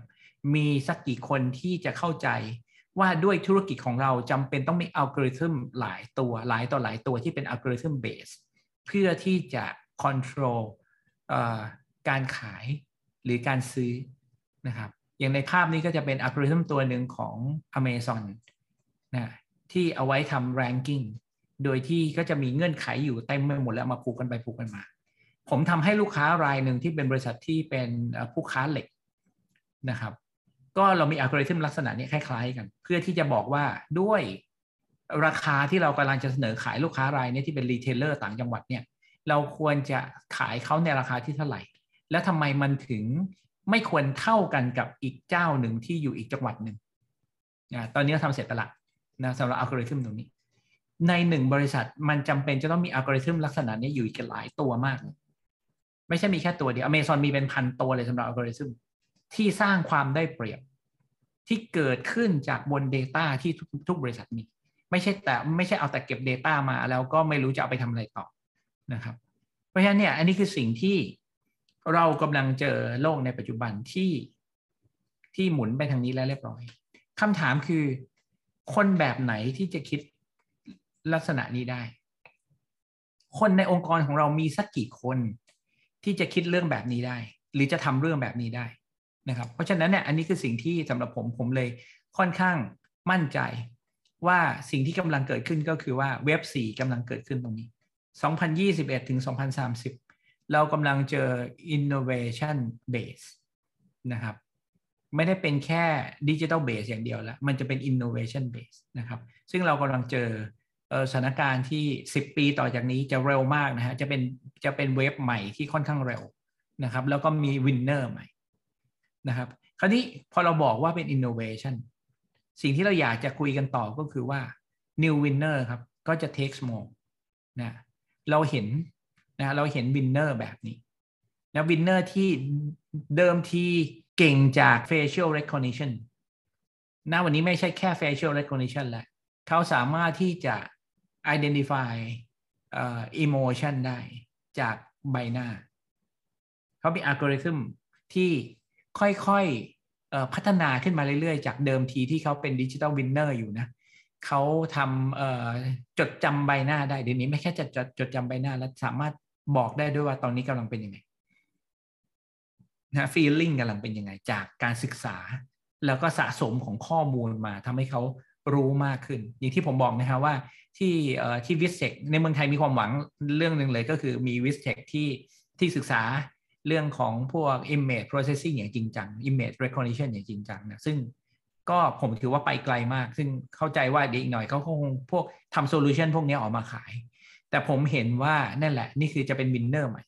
มีสักกี่คนที่จะเข้าใจว่าด้วยธุรกิจของเราจำเป็นต้องมีอัลกอริทึมหลายตัวหลายต่อหลายตัวที่เป็นอัลกอริทึมเบสเพื่อที่จะคอนโทรลการขายหรือการซื้อนะครับ อย่างในภาพนี้ก็จะเป็นอัลกอริทึมตัวหนึ่งของ Amazon นะที่เอาไว้ทำ ranking โดยที่ก็จะมีเงื่อนไขอยู่เต็มไปหมดแล้วมาผูกกันไปผูกกันมา ผมทำให้ลูกค้ารายหนึ่งที่เป็นบริษัทที่เป็นผู้ค้าเหล็กนะครับ ก็เรามีอัลกอริทึมลักษณะนี้คล้ายๆกัน เพื่อที่จะบอกว่าด้วยราคาที่เรากำลังจะเสนอขายลูกค้ารายนี้ที่เป็น retailer ต่างจังหวัดเนี่ย เราควรจะขายเขาในราคาที่เท่าไหร่ แล้วทำไมมันถึงไม่ควรเท่ากันกับอีกเจ้าหนึ่งที่อยู่อีกจังหวัดหนึ่งนะตอนนี้เราทำเสร็จแล้วนะสำหรับอัลกอริทึมตรงนี้ ในหนึ่งบริษัทมันจำเป็นจะต้องมีอัลกอริทึมลักษณะนี้อยู่อีกหลายตัวมาก ไม่ใช่มีแค่ตัวเดียวอเมซอนมีเป็นพันตัวเลยสำหรับอัลกอริทึมที่สร้างความได้เปรียบ ที่เกิดขึ้นจากบน Data ที่ทุกทกบริษัทมีไม่ใช่แต่ไม่ใช่เอาแต่เก็บ Data มาแล้วก็ไม่รู้จะเอาไปทำอะไรต่อนะครับ เพราะฉะนั้นเนี่ยอันนี้คือสิ่งที่เรากำลังเจอโลกในปัจจุบันที่ที่หมุนไปทางนี้แล้วเรียบร้อยคำถามคือคนแบบไหนที่จะคิดลักษณะนี้ได้ คนในองค์กรของเรามีสักกี่คน ที่จะคิดเรื่องแบบนี้ได้ หรือจะทำเรื่องแบบนี้ได้นะครับ เพราะฉะนั้นเนี่ยอันนี้คือสิ่งที่สำหรับผมผมเลยค่อนข้างมั่นใจว่าสิ่งที่กำลังเกิดขึ้นก็คือว่าเว็บ4กำลังเกิดขึ้นตรงนี้ 2021 ถึง 2030 เรากำลังเจอ innovation base นะครับ ไม่ได้เป็นแค่digital based อย่างเดียวแล้ว มันจะเป็น innovation based นะครับ ซึ่งเรากำลังเจอ สถานการณ์ที่ 10 ปีต่อจากนี้จะเร็วมากนะฮะจะเป็นจะเป็น wave ใหม่ที่ค่อนข้างเร็วนะครับ แล้วก็มี winner ใหม่นะครับ คราวนี้พอเราบอกว่าเป็นอินโนเวชันสิ่งที่เราอยากจะคุยกันต่อก็คือว่า new winner ครับ ก็จะ take small นะเราเห็นนะเราเห็น winner แบบนี้นะ winner ที่เดิมทีเก่งจาก facial recognition ณวันนี้ไม่ใช่แค่ facial recognition แล้วเขาสามารถที่จะ identify uh, emotion ได้จากใบหน้า เขามีอัลกอริทึมที่ค่อยๆพัฒนาขึ้นมาเรื่อยๆ จากเดิมทีที่เขาเป็น digital winner อยู่นะเขาทำจดจำใบหน้าได้เดี๋ยวนี้ไม่แค่จะจดจดจำใบหน้า แล้วสามารถบอกได้ด้วยว่าตอนนี้กำลังเป็นยังไงนะ feeling กำลังเป็นยังไง จากการศึกษา แล้วก็สะสมของข้อมูลมาทำให้เขารู้มากขึ้น อย่างที่ผมบอกนะฮะว่า ที่ที่ VISTEC ในเมืองไทยมีความหวังเรื่องหนึ่งเลยก็คือมี VISTEC ที่ที่ศึกษาเรื่องของพวก image processing อย่างจริงจัง image recognition อย่างจริงจังนะซึ่งก็ผมถือว่าไปไกลมาก ซึ่งเข้าใจว่าเดี๋ยวอีกหน่อยเขาคงพวกทำ solution พวกนี้ออกมาขาย แต่ผมเห็นว่านั่นแหละ นี่คือจะเป็น winner ใหม่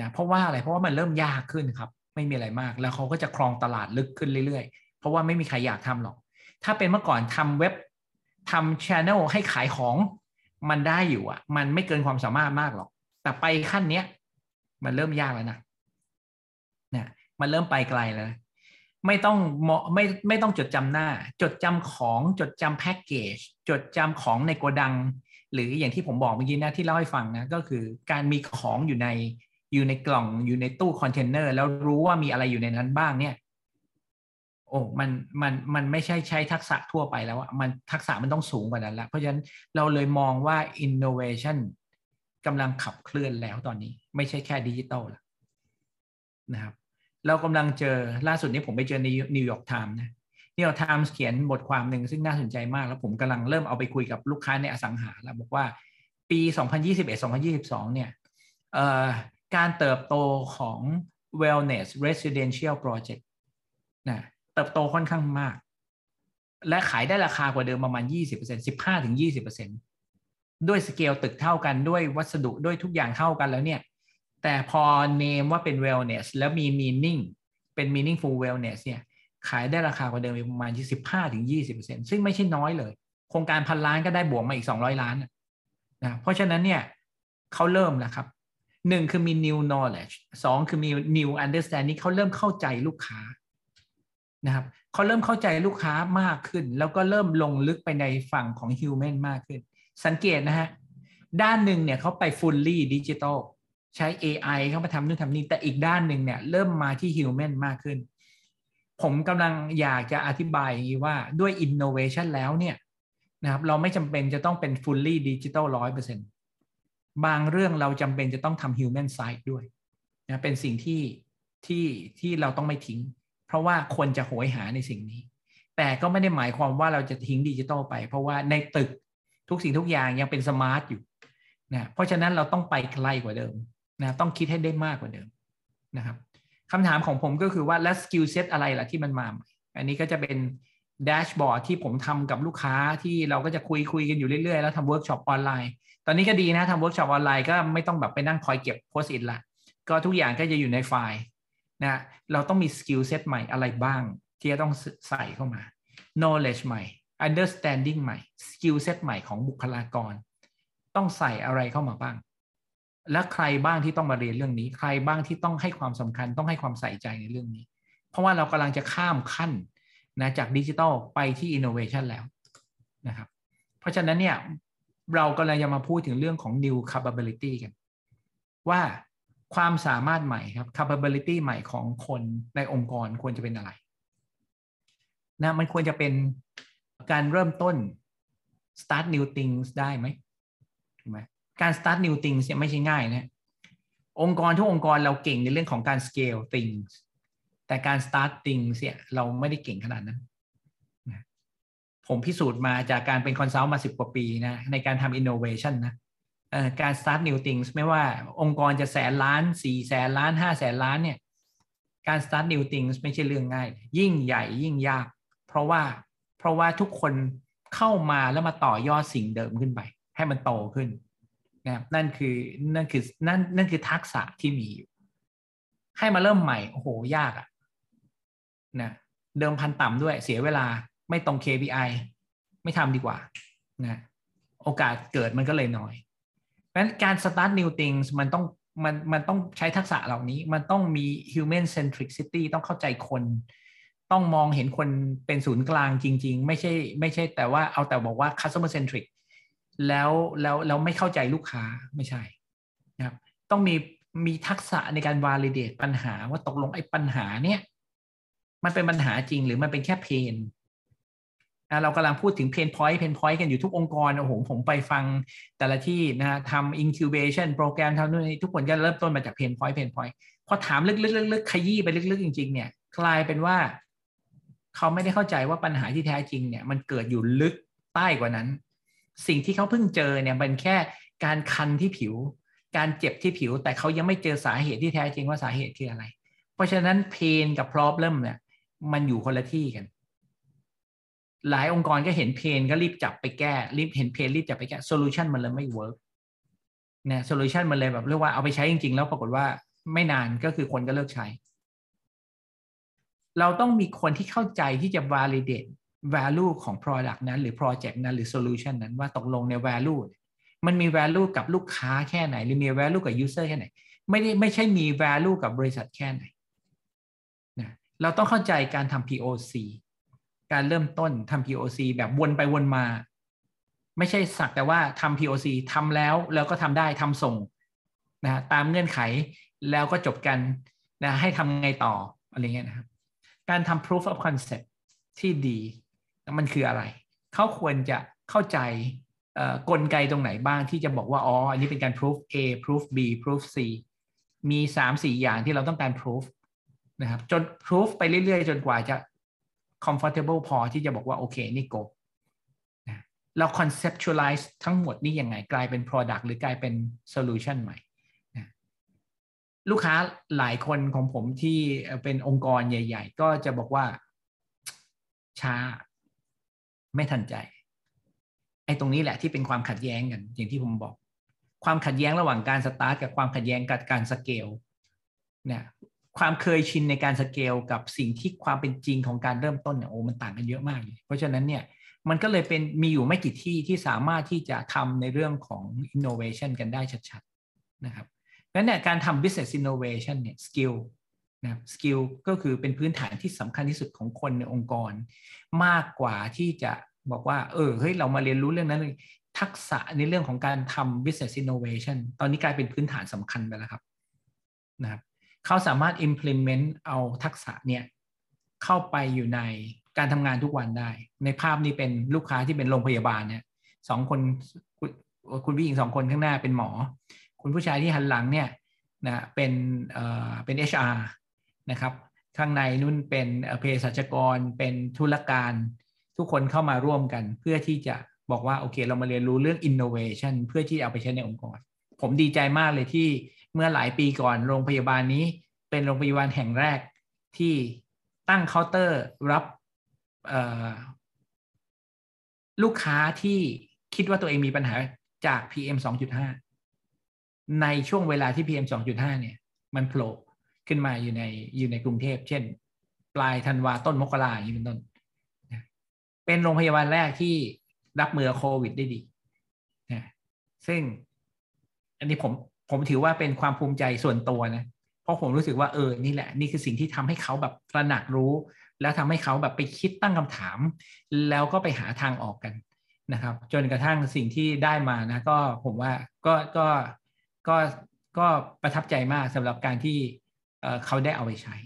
นะเพราะว่าอะไรเพราะว่ามันเริ่มยากขึ้นครับ ไม่มีอะไรมาก แล้วเขาก็จะครองตลาดลึกขึ้นเรื่อยๆ เพราะว่าไม่มีใครอยากทำหรอก ถ้าเป็นเมื่อก่อนทำเว็บ ทำ channel ให้ขายของมันได้อยู่อะ มันไม่เกินความสามารถมากหรอก แต่ไปขั้นเนี้ย มันเริ่มยากแล้วนะเนี่ยมันเริ่มไปไกลแล้วไม่ต้องเหมาะไม่ไม่ต้องจดจำหน้า จดจำของจดจำแพ็กเกจจดจำของในโกดัง หรืออย่างที่ผมบอกเมื่อกี้นะที่เล่าให้ฟังนะก็คือการมีของอยู่ในอยู่ในกล่องอยู่ในตู้คอนเทนเนอร์แล้วรู้ว่ามีอะไรอยู่ในนั้นบ้างเนี่ย โอ้มันมันมันไม่ใช่ใช้ทักษะทั่วไปแล้วอะมันทักษะมันต้องสูงกว่านั้นแล้วเพราะฉะนั้นเราเลยมองว่า innovation กำลังขับเคลื่อนแล้วตอนนี้ ไม่ใช่แค่ดิจิตอลแล้วนะครับ เรากำลังเจอล่าสุดนี้ผมไปเจอใน New York Times นะ New York Times เขียนบทความหนึ่งซึ่งน่าสนใจมาก แล้วผมกำลังเริ่มเอาไปคุยกับลูกค้าในอสังหาแล้วบอกว่าปี 2021-2022 เนี่ยการเติบโตของ wellness residential project นะ เติบโตค่อนข้างมาก และขายได้ราคากว่าเดิมประมาณ 20% 15ถึง20%ด้วยสเกลตึกเท่ากันด้วยวัสดุด้วยทุกอย่างเท่ากันแล้วเนี่ย แต่พอเนมว่าเป็น wellness แล้วมี meaning เป็น meaningful wellness เนี่ย ขายได้ราคากว่าเดิมประมาณ 15ถึง20%ซึ่งไม่ใช่น้อยเลย โครงการพันล้านก็ได้บวกมาอีก 200 ล้านนะเพราะฉะนั้นเนี่ยเขาเริ่มแล้วครับหนึ่งคือมี new knowledge สองคือมี new understanding เขาเริ่มเข้าใจลูกค้า นะครับเขาเริ่มเข้าใจลูกค้ามากขึ้น แล้วก็เริ่มลงลึกไปในฝั่งของ human มากขึ้น สังเกตนะฮะ ด้านหนึ่งเนี่ยเขาไป fully digital ใช้ AI เข้ามาทำนู่นทำนี่แต่อีกด้านหนึ่งเนี่ยเริ่มมาที่ human มากขึ้น ผมกำลังอยากจะอธิบายอย่างนี้ว่าด้วย innovation แล้วเนี่ยนะครับเราไม่จำเป็นจะต้องเป็น fully digital ร้อยเปอร์เซ็นบางเรื่องเราจำเป็นจะต้องทำ human side ด้วยนะเป็นสิ่งที่ที่ที่เราต้องไม่ทิ้ง ราะว่าคนจะโหยหาในสิ่งนี้ แต่ก็ไม่ได้หมายความว่าเราจะทิ้งดิจิทัลไป เพราะว่าในตึกทุกสิ่งทุกอย่างยังเป็น smart อยู่นะเพราะฉะนั้นเราต้องไปไกลกว่าเดิมนะต้องคิดให้ได้มากกว่าเดิมนะครับคำถามของผมก็คือว่าแล้ว skill set อะไรล่ะที่มันมาอันนี้ก็จะเป็น dashboard ที่ผมทำกับลูกค้าที่เราก็จะคุยคุยกันอยู่เรื่อย ๆ แล้วทำเวิร์กช็อปออนไลน์ ตอนนี้ก็ดีนะทำเวิร์กช็อปออนไลน์ก็ไม่ต้องแบบไปนั่งคอยเก็บ Post-it ละก็ทุกอย่างก็จะอยู่ในไฟล์ นะเราต้องมี skill set ใหม่อะไรบ้าง ที่จะต้องใส่เข้ามา knowledge ใหม่ understanding ใหม่ skill set ใหม่ของบุคลากร ต้องใส่อะไรเข้ามาบ้าง และใครบ้างที่ต้องมาเรียนเรื่องนี้ ใครบ้างที่ต้องให้ความสำคัญต้องให้ความใส่ใจในเรื่องนี้ เพราะว่าเรากำลังจะข้ามขั้นนะจากดิจิทัลไปที่อินโนเวชันแล้วนะครับเพราะฉะนั้นเนี่ยเรากำลังจะมาพูดถึงเรื่องของ new capability กัน ว่า ความสามารถใหม่ครับ capability ใหม่ของคนในองค์กรควรจะเป็นอะไรนะมันควรจะเป็นการเริ่มต้น start new things ได้ไหมถูกไหมการ start new things เนี่ยไม่ใช่ง่ายนะองค์กรทุกองค์กรเราเก่งในเรื่องของการ scale things แต่การ start things เนี่ยเราไม่ได้เก่งขนาดนั้นผมพิสูจน์มาจากการเป็น consult มาสิบกว่าปีนะในการทำ innovation นะ การ start new things ไม่ว่าองค์กรจะแสนล้านสี่แสนล้านห้าแสนล้านเนี่ยการ start new things ไม่ใช่เรื่องง่าย ยิ่งใหญ่ยิ่งยาก เพราะว่าเพราะว่าทุกคนเข้ามาแล้วมาต่อยอดสิ่งเดิมขึ้นไป ให้มันโตขึ้นนะนั่นคือนั่นคือนั่นนั่นคือทักษะที่มีอยู่ ให้มาเริ่มใหม่โอ้โหยากอะนะเดิมพันต่ำด้วยเสียเวลาไม่ตรง KPI ไม่ทำดีกว่านะโอกาสเกิดมันก็เลยน้อย นั้นการ start new things มันต้องมันมันต้องใช้ทักษะเหล่านี้ มันต้องมี human centricity ต้องเข้าใจคน ต้องมองเห็นคนเป็นศูนย์กลางจริง ๆ ไม่ใช่ไม่ใช่แต่ว่าเอาแต่บอกว่า customer centric แล้วแล้วเราไม่เข้าใจลูกค้าไม่ใช่นะครับต้องมีมีทักษะในการ validate ปัญหาว่าตกลงไอ้ปัญหาเนี่ย มันเป็นปัญหาจริงหรือมันเป็นแค่ pain เรากำลังพูดถึง pain point pain point กันอยู่ทุกองค์กรโอ้โหผมไปฟังแต่ละที่นะทำ incubation program ทำนู่นนี่ทุกคนจะเริ่มต้นมาจาก pain point pain point พอถามลึกๆๆขยี้ไปลึกๆจริง ๆ เนี่ย กลายเป็นว่า เขาไม่ได้เข้าใจว่าปัญหาที่แท้จริงเนี่ย มันเกิดอยู่ลึกใต้กว่านั้น สิ่งที่เขาเพิ่งเจอเนี่ยเป็นแค่การคันที่ผิว การเจ็บที่ผิว แต่เขายังไม่เจอสาเหตุที่แท้จริงว่าสาเหตุคืออะไร เพราะฉะนั้น pain กับ problem เนี่ยมันอยู่คนละที่กัน หลายองค์กรก็เห็น pain ก็รีบจับไปแก้รีบเห็น pain รีบจับไปแก้ solution มันเลยไม่ work เนี่ย solution มันเลยแบบเรียกว่าเอาไปใช้จริง ๆ แล้วปรากฏว่าไม่นานก็คือคนก็เลิกใช้ เราต้องมีคนที่เข้าใจที่จะ validate value ของ product นั้น หรือ project นั้น หรือ solution นั้นว่าตกลงใน value มันมี value กับลูกค้าแค่ไหน หรือมี value กับ user แค่ไหน ไม่ได้ไม่ใช่มี value กับบริษัทแค่ไหนเราต้องเข้าใจการทำ POC การเริ่มต้นทำ POC แบบวนไปวนมา ไม่ใช่สักแต่ว่าทำ POC ทำแล้วแล้วก็ทำได้ทำส่งนะตามเงื่อนไขแล้วก็จบกันนะให้ทำไงต่ออะไรเงี้ยนะครับ การทำ proof of concept ที่ดีมันคืออะไร เขาควรจะเข้าใจกลไกตรงไหนบ้างที่จะบอกว่า อ๋อ อันนี้เป็นการ proof A proof B proof C มีสามสี่อย่างที่เราต้องการ proof นะครับจน proof ไปเรื่อยๆ จนกว่าจะ comfortable พอที่จะบอกว่าโอเคนี่โกนะเรา conceptualize ทั้งหมดนี่ยังไงกลายเป็น product หรือกลายเป็น solution ใหม่นะลูกค้าหลายคนของผมที่เป็นองค์กรใหญ่ ๆ ก็จะบอกว่าช้าไม่ทันใจ ไอ้ตรงนี้แหละที่เป็นความขัดแย้งกัน อย่างที่ผมบอก ความขัดแย้งระหว่างการสตาร์ทกับความขัดแย้งกับการสเกลเนี่ย ความเคยชินในการสเกลกับสิ่งที่ความเป็นจริงของการเริ่มต้นเนี่ยโอ้มันต่างกันเยอะมากเลยเพราะฉะนั้นเนี่ยมันก็เลยเป็นมีอยู่ไม่กี่ที่ที่สามารถที่จะทำในเรื่องของ innovation กันได้ชัดๆนะครับนั้นเนี่ยการทำ business innovation เนี่ย skill นะครับ skill ก็คือเป็นพื้นฐานที่สำคัญที่สุดของคนในองค์กร มากกว่าที่จะบอกว่า เออเฮ้ยเรามาเรียนรู้เรื่องนั้นเลยทักษะในเรื่องของการทำ business innovation ตอนนี้กลายเป็นพื้นฐานสำคัญไปแล้วครับนะครับ เขาสามารถ implement เอาทักษะเนี่ยเข้าไปอยู่ในการทำงานทุกวันได้ ในภาพนี้เป็นลูกค้าที่เป็นโรงพยาบาลเนี่ยสองคนคุณผู้หญิงสองคนข้างหน้าเป็นหมอ คุณผู้ชายที่หันหลังเนี่ยนะเป็นเอ่อเป็น HR นะครับ ข้างในนู่นเป็นเภสัชกร เป็นธุรการ ทุกคนเข้ามาร่วมกันเพื่อที่จะบอกว่า โอเค เรามาเรียนรู้เรื่อง innovation เพื่อที่เอาไปใช้ในองค์กร ผมดีใจมากเลยที่ เมื่อหลายปีก่อนโรงพยาบาลนี้เป็นโรงพยาบาลแห่งแรกที่ตั้งเคาน์เตอร์รับลูกค้าที่คิดว่าตัวเองมีปัญหาจาก PM 2.5 ในช่วงเวลาที่ PM 2.5 เนี่ย มันโผล่ขึ้นมาอยู่ในอยู่ในกรุงเทพ เช่น ปลายธันวาต้นมกราอย่างนี้เป็นต้น เป็นโรงพยาบาลแรกที่รับมือโควิดได้ดีนะซึ่งอันนี้ผม ผมถือว่าเป็นความภูมิใจส่วนตัวนะ เพราะผมรู้สึกว่าเออนี่แหละ นี่คือสิ่งที่ทำให้เขาแบบตระหนักรู้ แล้วทำให้เขาแบบไปคิดตั้งคำถาม แล้วก็ไปหาทางออกกันนะครับ จนกระทั่งสิ่งที่ได้มานะ ก็ผมว่าก็ก็ก็ก็ประทับใจมากสำหรับการที่เขาได้เอาไปใช้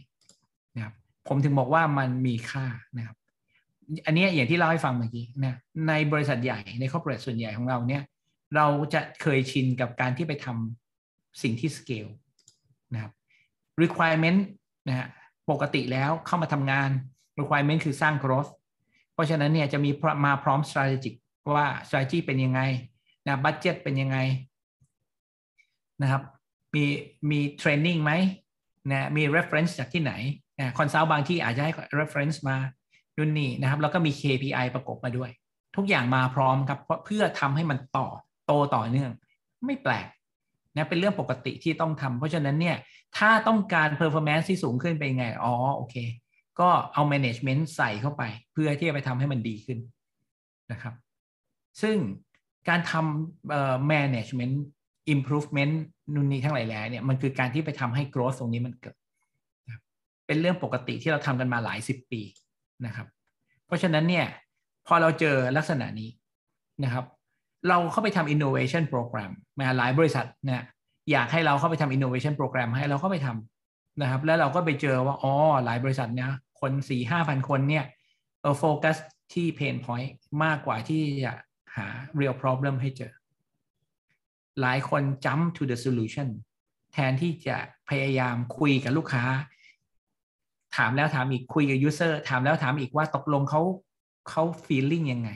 นะครับ ผมถึงบอกว่ามันมีค่านะครับ อันนี้อย่างที่เล่าให้ฟังเมื่อกี้นะในบริษัทใหญ่ในครอบครัวส่วนใหญ่ของเราเนี่ย เราจะเคยชินกับการที่ไปทำ สิ่งที่ scale นะครับ requirement นะฮะปกติแล้วเข้ามาทำงาน requirement คือสร้าง growth เพราะฉะนั้นเนี่ยจะมีมาพร้อม strategic ว่า strategy เป็นยังไงนะ budget เป็นยังไงนะครับ มีมีเทรนนิ่งไหมนะมี reference จากที่ไหนนะคอนซัลท์บางที่อาจจะให้ reference มาดุนนี่นะครับ แล้วก็มี KPI ประกบมาด้วย ทุกอย่างมาพร้อมครับเพื่อทำให้มันต่อโตต่อเนื่อง ไม่แปลก นะเป็นเรื่องปกติที่ต้องทำเพราะฉะนั้นเนี่ยถ้าต้องการ performance ที่สูงขึ้นไปไงอ๋อโอเค ก็เอา management ใส่เข้าไป เพื่อที่จะไปทำให้มันดีขึ้นนะครับ ซึ่งการทำ management improvement นู่นนี่ทั้งหลายแหล่เนี่ยมันคือการที่ไปทำให้ growth ตรงนี้มันเกิดเป็นเรื่องปกติที่เราทำกันมาหลายสิบปีนะครับ เพราะฉะนั้นเนี่ยพอเราเจอลักษณะนี้นะครับ เราเข้าไปทำ innovation program มาหลายบริษัทเนี่ยอยากให้เราเข้าไปทำ innovation program ให้เราเข้าไปทำนะครับ แล้วเราก็ไปเจอว่าอ๋อหลายบริษัทเนี่ยคนสี่ห้าพันคนเนี่ยเออโฟกัสที่ pain point มากกว่าที่จะหา real problem ให้เจอ หลายคน jump to the solution แทนที่จะพยายามคุยกับลูกค้า ถามแล้วถามอีกคุยกับ user ถามแล้วถามอีกว่าตกลงเขาเขา feeling ยังไง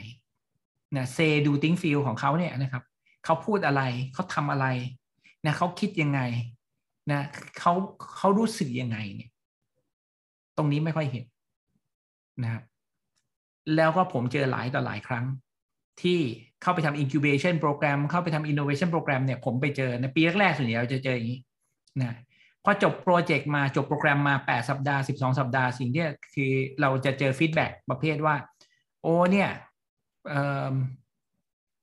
นะ say do think feel ของเขาเนี่ยนะครับเขาพูดอะไรเขาทำอะไรนะเขาคิดยังไงนะเขาเขารู้สึกยังไงเนี่ย ตรงนี้ไม่ค่อยเห็นนะครับแล้วก็ผมเจอหลายต่อหลายครั้ง ที่เข้าไปทำ incubation program เข้าไปทำ innovation program เนี่ย ผมไปเจอในปีแรกๆส่วนใหญ่เราจะเจออย่างนี้นะพอจบโปรเจกต์มาจบโปรแกรมมา 8 สัปดาห์ 12 สัปดาห์ สิ่งที่คือเราจะเจอ feedback ประเภทว่า โอ้เนี่ย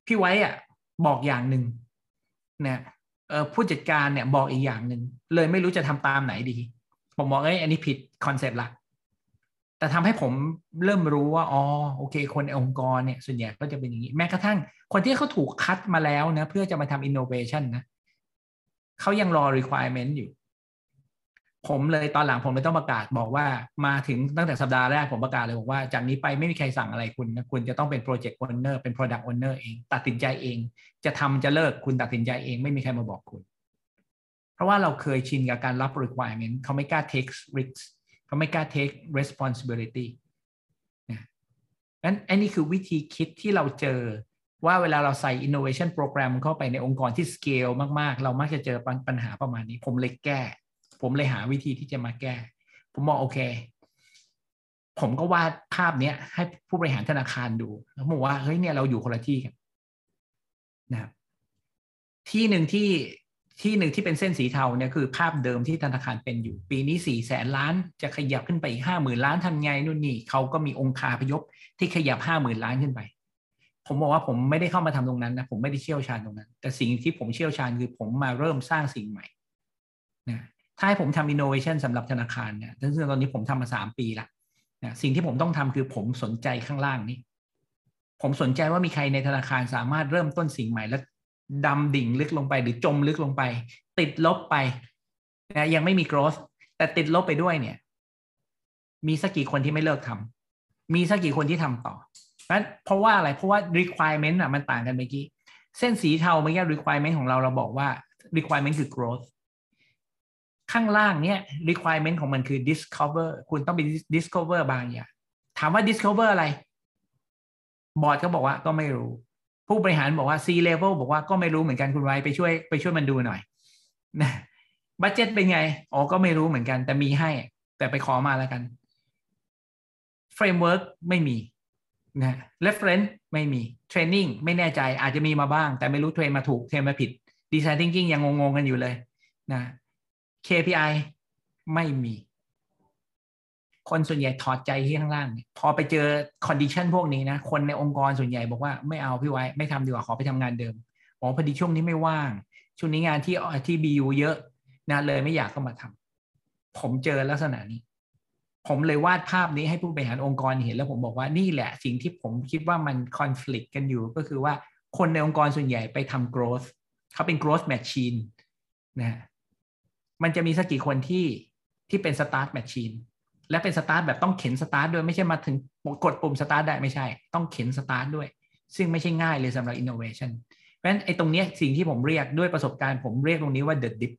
พี่ไว้อะบอกอย่างหนึ่งนะผู้จัดการเนี่ยบอกอีกอย่างหนึ่งเลยไม่รู้จะทำตามไหนดี ผมบอกเอ้ยอันนี้ผิด concept ละแต่ทำให้ผมเริ่มรู้ว่าอ๋อโอเค คนในองค์กรเนี่ยส่วนใหญ่ก็จะเป็นอย่างนี้แม้กระทั่ง คนที่เขาถูกคัดมาแล้วนะเพื่อจะมาทำอินโนเวชันนะเขายังรอ requirement อยู่ ผมเลยตอนหลังผมเลยต้องประกาศบอกว่ามาถึงตั้งแต่สัปดาห์แรกผมประกาศเลยบอกว่าจากนี้ไปไม่มีใครสั่งอะไรคุณนะคุณจะต้องเป็นโปรเจกต์โอนเนอร์เป็น product owner เอง ตัดสินใจเอง จะทำจะเลิกคุณตัดสินใจเองไม่มีใครมาบอกคุณ เพราะว่าเราเคยชินกับการรับ requirement เขาไม่กล้า take risk เขาไม่กล้า take responsibility นะนั้นอันนี้คือวิธีคิดที่เราเจอว่าเวลาเราใส่ innovation program เข้าไปในองค์กรที่ scale มากๆ เรามักจะเจอปัญหาประมาณนี้ ผมเลยแก้ ผมเลยหาวิธีที่จะมาแก้ ผมบอกโอเค ผมก็วาดภาพเนี้ย ให้ผู้บริหารธนาคารดูแล้วบอกว่าเฮ้ยเนี่ยเราอยู่คนละที่กันนะครับที่หนึ่งที่ที่หนึ่งที่เป็นเส้นสีเทาเนี่ยคือภาพเดิมที่ธนาคารเป็นอยู่ ปีนี้สี่แสนล้าน จะขยับขึ้นไปอีกห้าหมื่นล้านทำไงนู่นนี่เขาก็มีองค์คาพยพที่ขยับห้าหมื่นล้านขึ้นไป ผมบอกว่าผมไม่ได้เข้ามาทำตรงนั้นนะผมไม่ได้เชี่ยวชาญตรงนั้น แต่สิ่งที่ผมเชี่ยวชาญคือผมมาเริ่มสร้างสิ่งใหม่นะ ถ้าให้ผมทำอินโนเวชันสำหรับธนาคารเนี่ยซึ่งตอนนี้ผมทำมาสามปีละนะสิ่งที่ผมต้องทำคือผมสนใจข้างล่างนี้ ผมสนใจว่ามีใครในธนาคารสามารถเริ่มต้นสิ่งใหม่แล้วดำดิ่งลึกลงไป หรือจมลึกลงไป ติดลบไปนะยังไม่มี growth แต่ติดลบไปด้วยเนี่ย มีสักกี่คนที่ไม่เลิกทำมีสักกี่คนที่ทำต่อนั้นเพราะว่าอะไรเพราะว่า requirement อะมันต่างกันเมื่อกี้ เส้นสีเทาเมื่อกี้ requirement ของเราเราบอกว่า requirement คือ growth ข้างล่างเนี่ย requirement ของมันคือ discover คุณต้องไป discover บางอย่างถามว่า discover อะไร บอร์ดก็บอกว่าก็ไม่รู้ ผู้บริหารบอกว่า C level บอกว่าก็ไม่รู้เหมือนกันคุณไว้ไปช่วยไปช่วยมันดูหน่อยนะ budget เป็นไงอ๋อก็ไม่รู้เหมือนกัน แต่มีให้ แต่ไปขอมาแล้วกัน framework ไม่มีนะ reference ไม่มี training ไม่แน่ใจอาจจะมีมาบ้าง แต่ไม่รู้ train มาถูก train มาผิด design thinking ยังงงๆกันอยู่เลยนะ KPI ไม่มี คนส่วนใหญ่ถอดใจที่ข้างล่าง พอไปเจอ condition พวกนี้นะ คนในองค์กรส่วนใหญ่บอกว่าไม่เอาพี่ไว้ ไม่ทำดีกว่าขอไปทำงานเดิมอ๋อพอดีช่วงนี้ไม่ว่าง ช่วงนี้งานที่ที่บียูเยอะนะเลยไม่อยากเข้ามาทำผมเจอลักษณะนี้ ผมเลยวาดภาพนี้ให้ผู้บริหารองค์กรเห็นแล้วผมบอกว่านี่แหละสิ่งที่ผมคิดว่ามันคอน FLICT กันอยู่ก็คือว่าคนในองค์กรส่วนใหญ่ไปทำ growth เขาเป็น growth machine นะ มันจะมีสักกี่คนที่ที่เป็น start machine และเป็น start แบบต้องเข็น start ด้วยไม่ใช่มาถึงกดปุ่ม start ได้ไม่ใช่ ต้องเข็น start ด้วย ซึ่งไม่ใช่ง่ายเลยสำหรับ innovation เพราะฉะนั้นไอ้ตรงนี้สิ่งที่ผมเรียกด้วยประสบการณ์ผมเรียกตรงนี้ว่า the dip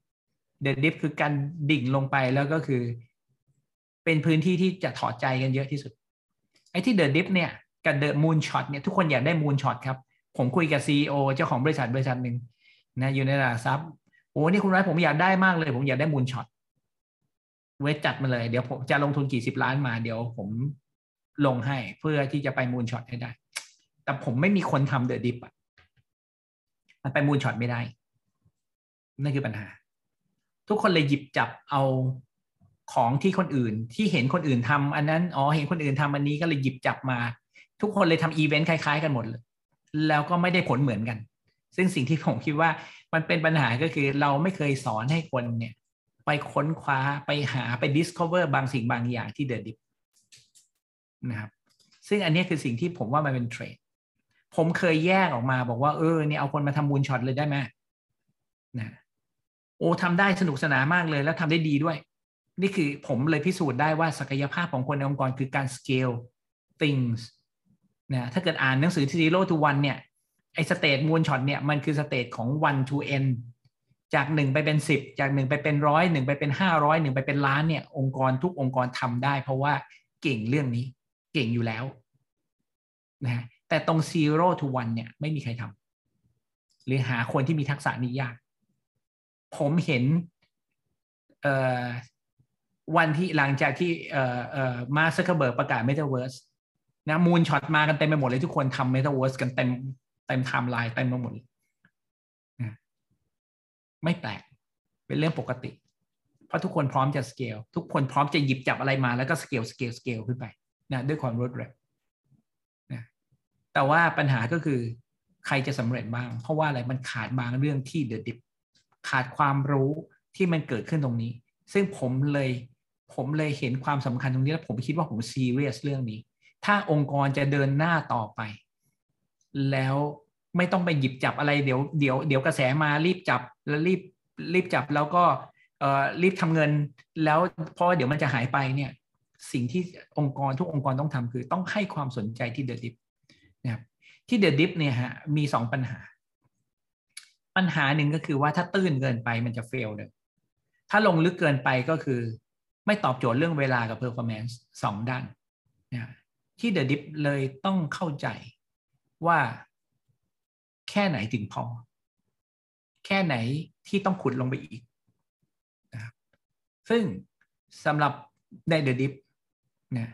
the dip คือการดิ่งลงไปแล้วก็คือ เป็นพื้นที่ที่จะถอดใจกันเยอะที่สุด ไอ้ที่ the dip เนี่ยกับ the moon shot เนี่ยทุกคนอยากได้ moon shot ครับ ผมคุยกับ CEO เจ้าของบริษัทบริษัทหนึ่งนะอยู่ในตลาดทรัพย์ โอ้นี่คุณไรผมอยากได้มากเลย ผมอยากได้ moon shot เวทจัดมาเลย เดี๋ยวผมจะลงทุนกี่สิบล้านมาเดี๋ยวผมลงให้เพื่อที่จะไปมูลช็อตให้ได้ แต่ผมไม่มีคนทำเดอะดิฟอะมันไปมูลช็อตไม่ได้ นั่นคือปัญหา ทุกคนเลยหยิบจับเอาของที่คนอื่นที่เห็นคนอื่นทำอันนั้นอ๋อเห็นคนอื่นทำอันนี้ก็เลยหยิบจับมา ทุกคนเลยทำอีเวนต์คล้ายๆ กันหมดเลย แล้วก็ไม่ได้ผลเหมือนกัน ซึ่งสิ่งที่ผมคิดว่า มันเป็นปัญหาก็คือเราไม่เคยสอนให้คนเนี่ย ไปค้นคว้าไปหาไป discover บางสิ่งบางอย่างที่ The Dip นะครับ ซึ่งอันนี้คือสิ่งที่ผมว่ามันเป็นเทรดผมเคยแยกออกมาบอกว่าเออเนี่ยเอาคนมาทำ moonshot เลยได้ไหมนะโอ้ทำได้สนุกสนานมากเลยแล้วทำได้ดีด้วย นี่คือผมเลยพิสูจน์ได้ว่าศักยภาพของคนในองค์กรคือการ scale things นะถ้าเกิดอ่านหนังสือ zero to one เนี่ย ไอ้ state moonshot เนี่ยมันคือ state ของ one to n จากหนึ่งไปเป็นสิบจากหนึ่งไปเป็นร้อยหนึ่งไปเป็นห้าร้อยหนึ่งไปเป็นล้านเนี่ย องค์กรทุกองค์กรทำได้ เพราะว่าเก่งเรื่องนี้ เก่งอยู่แล้วนะแต่ตรง zero to one เนี่ยไม่มีใครทำหรือหาคนที่มีทักษะนี้ยาก ผมเห็นเอ่อวันที่หลังจากที่เอ่อเอ่อ Mark Zuckerberg ประกาศ Metaverse นะ moonshot มากันเต็มไปหมดเลยทุกคนทำ Metaverse กันเต็ม เต็มไทม์ไลน์เต็มไปหมดไม่แปลก เป็นเรื่องปกติ เพราะทุกคนพร้อมจะสเกลทุกคนพร้อมจะหยิบจับอะไรมาแล้วก็ scale scale scale ขึ้นไปนะด้วยความรวดเร็วนะแต่ว่าปัญหาก็คือใครจะสำเร็จบ้าง เพราะว่าอะไรมันขาดบางเรื่องที่ The Dip ขาดความรู้ที่มันเกิดขึ้นตรงนี้ ซึ่งผมเลยผมเลยเห็นความสำคัญตรงนี้แล้วผมคิดว่าผมซีเรียสเรื่องนี้ ถ้าองค์กรจะเดินหน้าต่อไป แล้วไม่ต้องไปหยิบจับอะไรเดี๋ยวเดี๋ยวเดี๋ยวกระแสมารีบจับแล้วรีบรีบจับแล้วก็เอ่อรีบทำเงิน แล้วเพราะเดี๋ยวมันจะหายไปเนี่ย สิ่งที่องค์กรทุกองค์กรต้องทำคือต้องให้ความสนใจที่เดอะดิฟนะครับที่เดอะดิฟเนี่ยฮะมีสองปัญหา ปัญหาหนึ่งก็คือว่าถ้าตื้นเกินไปมันจะเฟลเลยถ้าลงลึกเกินไปก็คือไม่ตอบโจทย์เรื่องเวลากับ performance สองด้านนะที่ The Dip เลยต้องเข้าใจ ว่า แค่ไหนถึงพอ แค่ไหนที่ต้องขุดลงไปอีกนะครับซึ่งสำหรับใน The Dip นะ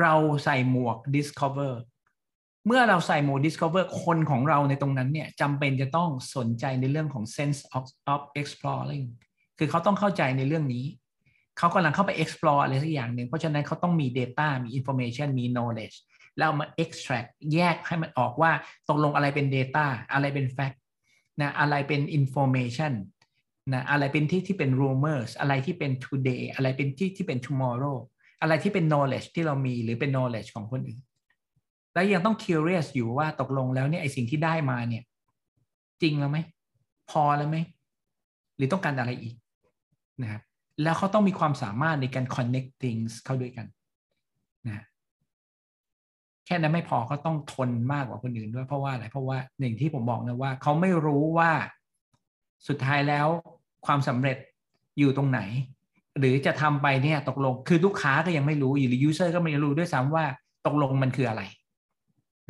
เราใส่หมวก Discover เมื่อเราใส่หมวก Discover คนของเราในตรงนั้นเนี่ยจำเป็นจะต้องสนใจในเรื่องของ sense of, of exploring คือเขาต้องเข้าใจในเรื่องนี้ เขากำลังเข้าไป explore อะไรสักอย่างหนึ่ง เพราะฉะนั้นเขาต้องมี data มี information มี knowledge แล้วมา extract แยกให้มันออกว่าตกลงอะไรเป็น Data อะไรเป็น Fact นะอะไรเป็น Information นะอะไรเป็นที่ที่เป็น rumors อะไรที่เป็น today อะไรเป็นที่ที่เป็น tomorrow อะไรที่เป็น knowledge ที่เรามีหรือเป็น knowledge ของคนอื่น แล้วยังต้อง curious อยู่ว่าตกลงแล้วเนี่ยไอสิ่งที่ได้มาเนี่ย จริงแล้วไหม พอแล้วไหม หรือต้องการอะไรอีกนะครับแล้วเขาต้องมีความสามารถในการ connect things เข้าด้วยกัน แค่นั้นไม่พอเขาต้องทนมากกว่าคนอื่นด้วยเพราะว่าอะไรเพราะว่าหนึ่งที่ผมบอกนะว่าเขาไม่รู้ว่าสุดท้ายแล้วความสำเร็จอยู่ตรงไหน หรือจะทำไปเนี่ยตกลงคือลูกค้าก็ยังไม่รู้หรือยูเซอร์ก็ไม่รู้ด้วยซ้ำว่าตกลงมันคืออะไร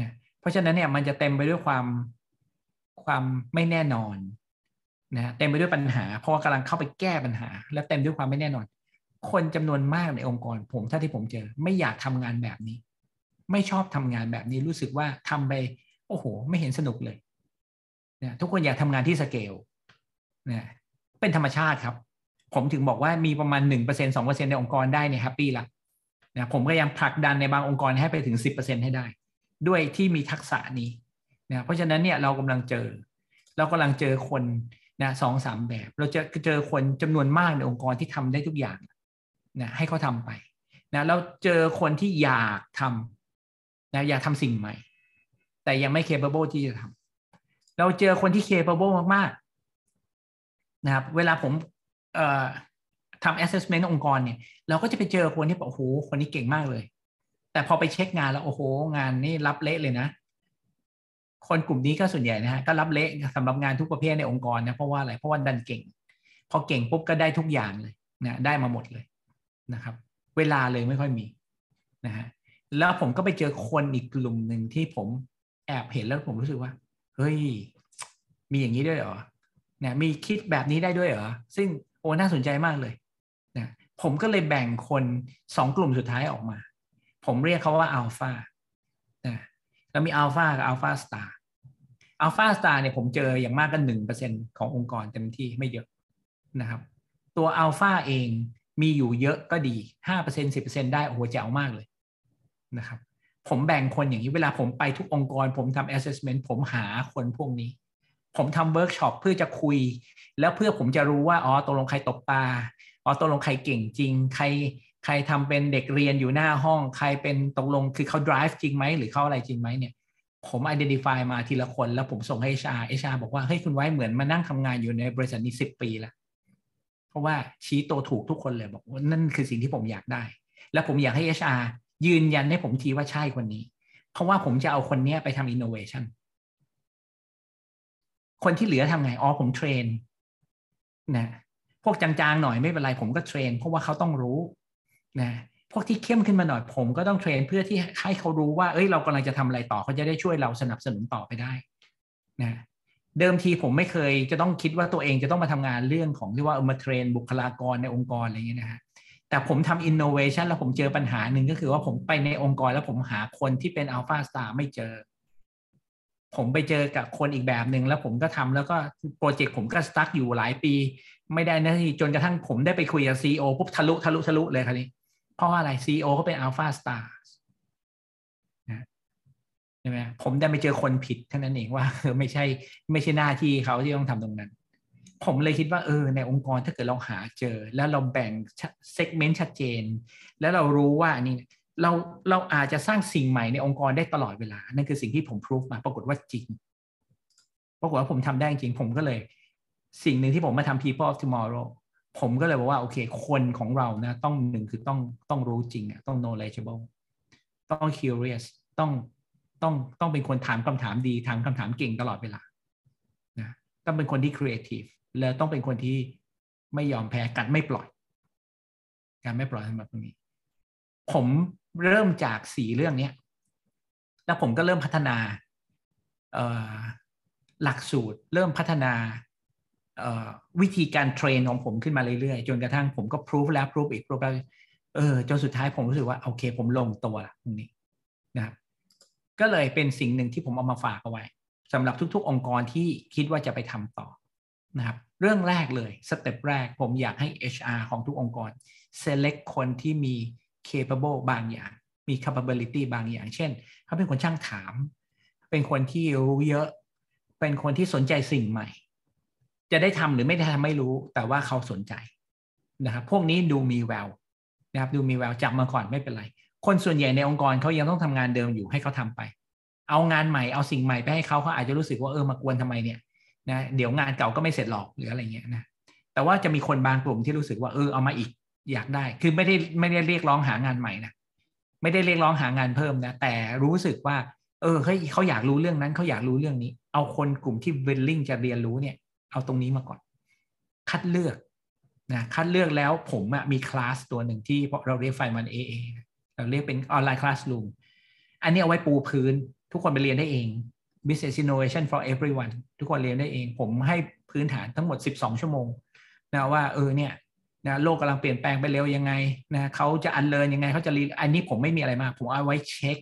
นะเพราะฉะนั้นเนี่ยมันจะเต็มไปด้วยความความไม่แน่นอนนะเต็มไปด้วยปัญหา เพราะว่ากำลังเข้าไปแก้ปัญหา และเต็มด้วยความไม่แน่นอน คนจำนวนมากในองค์กร ผมถ้าที่ผมเจอ ไม่อยากทำงานแบบนี้ ไม่ชอบทำงานแบบนี้รู้สึกว่าทำไป โอ้โห ไม่เห็นสนุกเลยนะทุกคนอยากทำงานที่สเกลนะเป็นธรรมชาติครับ ผมถึงบอกว่ามีประมาณหนึ่งเปอร์เซ็นต์สองเปอร์เซ็นต์ในองค์กรได้เนี่ย happy ละนะผมก็ยังผลักดันในบางองค์กรให้ไปถึงสิบเปอร์เซ็นให้ได้ ด้วยที่มีทักษะนี้นะเพราะฉะนั้นเนี่ยเรากำลังเจอ เรากำลังเจอคนนะสองสามแบบ เราจะเจอคนจำนวนมากในองค์กรที่ทำได้ทุกอย่างนะให้เขาทาไปนะเราเจอคนที่อยากทำ นะอยากทำสิ่งใหม่ แต่ยังไม่ capable ที่จะทำเราเจอคนที่ capable มากๆนะครับ เวลาผมเอ่อทำ assessment องค์กรเนี่ย เราก็จะไปเจอคนที่บอกโอ้โหคนนี้เก่งมากเลย แต่พอไปเช็คงานแล้วโอ้โห งานนี่รับเละเลยนะ คนกลุ่มนี้ก็ส่วนใหญ่นะฮะก็รับเละสำหรับงานทุกประเภทในองค์กรนะเพราะว่าอะไรเพราะว่าดันเก่ง พอเก่งปุ๊บก็ได้ทุกอย่างเลยนะได้มาหมดเลยนะครับ เวลาเลยไม่ค่อยมีนะฮะ แล้วผมก็ไปเจอคนอีกกลุ่มหนึ่งที่ผมแอบเห็นแล้วผมรู้สึกว่า เฮ้ย มีอย่างนี้ด้วยเหรอเนี่ยมีคิดแบบนี้ได้ด้วยเหรอ ซึ่งโอ้น่าสนใจมากเลยนะผมก็เลยแบ่งคนสองกลุ่มสุดท้ายออกมา ผมเรียกเขาว่าอัลฟานะแล้วมีอัลฟากับ alpha star alpha star เนี่ยผมเจออย่างมากก็หนึ่งเปอร์เซ็นต์ขององค์กรเต็มที่ไม่เยอะนะครับ ตัวอัลฟาเองมีอยู่เยอะก็ดีห้าเปอร์เซ็นต์สิบเปอร์เซ็นต์ได้โอ้โหเจ๋วมากเลย นะครับ ผมแบ่งคนอย่างนี้เวลาผมไปทุกองค์กร ผมทำ assessment ผมหาคนพวกนี้ ผมทำเวิร์กช็อปเพื่อจะคุย แล้วเพื่อผมจะรู้ว่าอ๋อตกลงใครตกปลาอ๋อตกลงใครเก่งจริง ใครใครทำเป็นเด็กเรียนอยู่หน้าห้อง ใครเป็นตกลงคือเขา drive จริงไหมหรือเขาอะไรจริงไหมเนี่ยผม identify มาทีละคนแล้วผมส่งให้ HR HR บอกว่าเฮ้ยคุณไว้เหมือนมานั่งทำงานอยู่ในบริษัทนี้สิบปีแล้วเพราะว่าชี้ตัวถูกทุกคนเลยบอกว่านั่นคือสิ่งที่ผมอยากได้ แล้วผมอยากให้ HR ยืนยันให้ผมทีว่าใช่คนนี้ เพราะว่าผมจะเอาคนนี้ไปทำ innovation คนที่เหลือทำไงอ๋อผม train นะพวกจางๆหน่อยไม่เป็นไรผมก็ train เพราะว่าเขาต้องรู้นะพวกที่เข้มขึ้นมาหน่อยผมก็ต้อง train เพื่อที่ให้เขารู้ว่า เอ้ยเรากำลังจะทำอะไรต่อเขาจะได้ช่วยเราสนับสนุนต่อไปได้นะเดิมทีผมไม่เคยจะต้องคิดว่าตัวเองจะต้องมาทำงานเรื่องของที่ว่ามา train บุคลากรในองค์กรอะไรอย่างเงี้ยนะฮะ แต่ผมทำอินโนเวชันแล้วผมเจอปัญหาหนึ่งก็คือว่าผมไปในองค์กรแล้วผมหาคนที่เป็น alpha star ไม่เจอ ผมไปเจอกับคนอีกแบบหนึ่งแล้วผมก็ทำแล้วก็โปรเจกต์ผมก็ stuck อยู่หลายปี ไม่ได้นะที่จนกระทั่งผมได้ไปคุยกับ CEO ปุ๊บทะลุทะลุทะลุเลยครับนี้เพราะอะไร CEO ก็เป็น alpha star ใช่ไหมผมได้ไปเจอคนผิดเท่านั้นเองว่าเออไม่ใช่ไม่ใช่หน้าที่เขาที่ต้องทำตรงนั้น ผมเลยคิดว่าเออในองค์กรถ้าเกิดเราหาเจอ แล้วเราแบ่งเซกเมนต์ชัดเจน แล้วเรารู้ว่านี่เราเราอาจจะสร้างสิ่งใหม่ในองค์กรได้ตลอดเวลา นั่นคือสิ่งที่ผมพิสูจมาปรากฏว่าจริง ปรากฏว่าผมทำได้จริง ผมก็เลย สิ่งหนึ่งที่ผมมาทำ people of tomorrow ผมก็เลยบอกว่าโอเค คนของเรานะ ต้องหนึ่งคือต้องต้องรู้จริงอะต้อง knowledgeable ต้อง curious ต้องต้องต้องเป็นคนถามคำถามดีถามคำถามเก่งตลอดเวลานะต้องเป็นคนที่ creative และต้องเป็นคนที่ไม่ยอมแพ้กันไม่ปล่อย การไม่ปล่อยสำหรับตรงนี้ ผมเริ่มจากสีเรื่องนี้แล้วผมก็เริ่มพัฒนาหลักสูตร เริ่มพัฒนาวิธีการเทรนของผมขึ้นมาเรื่อยๆ จนกระทั่งผมก็พิสูจแล้วพิสูจอีกพิสูจแล้วเออจนสุดท้ายผมรู้สึกว่าโอเค ผมลงตัวละตรงนี้นะครับก็เลยเป็นสิ่งหนึ่งที่ผมเอามาฝากเอาไว้สำหรับทุก ๆ องค์กรที่คิดว่าจะไปทำต่อ นะครับเรื่องแรกเลยสเต็ปแรกผมอยากให้ HR ของทุกองค์กร select คนที่มี capable บางอย่าง มี capability บางอย่าง เช่น เขาเป็นคนช่างถาม เป็นคนที่รู้เยอะ เป็นคนที่สนใจสิ่งใหม่ จะได้ทำหรือไม่ได้ทำไม่รู้ แต่ว่าเขาสนใจนะครับ พวกนี้ดูมีแววนะครับ ดูมีแววจับมาก่อนไม่เป็นไร คนส่วนใหญ่ในองค์กรเขายังต้องทำงานเดิมอยู่ให้เขาทำไป เอางานใหม่เอาสิ่งใหม่ไปให้เขาเขาอาจจะรู้สึกว่าเออมากวนทำไมเนี่ย นะเดี๋ยวงานเก่าก็ไม่เสร็จหรอกหรืออะไรเงี้ยนะแต่ว่าจะมีคนบางกลุ่มที่รู้สึกว่าเออเอามาอีกอยากได้ คือไม่ได้ไม่ได้เรียกร้องหางานใหม่นะไม่ได้เรียกร้องหางานเพิ่มนะแต่รู้สึกว่า เออเฮ้ยเขาอยากรู้เรื่องนั้นเขาอยากรู้เรื่องนี้ เอาคนกลุ่มที่ willing จะเรียนรู้เนี่ย เอาตรงนี้มาก่อน คัดเลือกนะคัดเลือกแล้วผมอะมีคลาสตัวหนึ่งที่เราเรียกไฟมัน AA เราเรียกเป็นออนไลน์คลาส o ูมอันนี้เอาไว้ปูพื้น ทุกคนไปเรียนได้เอง Business Innovation for everyone ทุกคนเรียนได้เอง ผมให้พื้นฐานทั้งหมด 12 ชั่วโมงนะว่าเออเนี่ยนะโลกกำลังเปลี่ยนแปลงไปเร็วยังไงนะเขาจะอันเลินยังไงเขาจะรีอันนี้ผมไม่มีอะไรมาก ผมเอาไว้เช็ค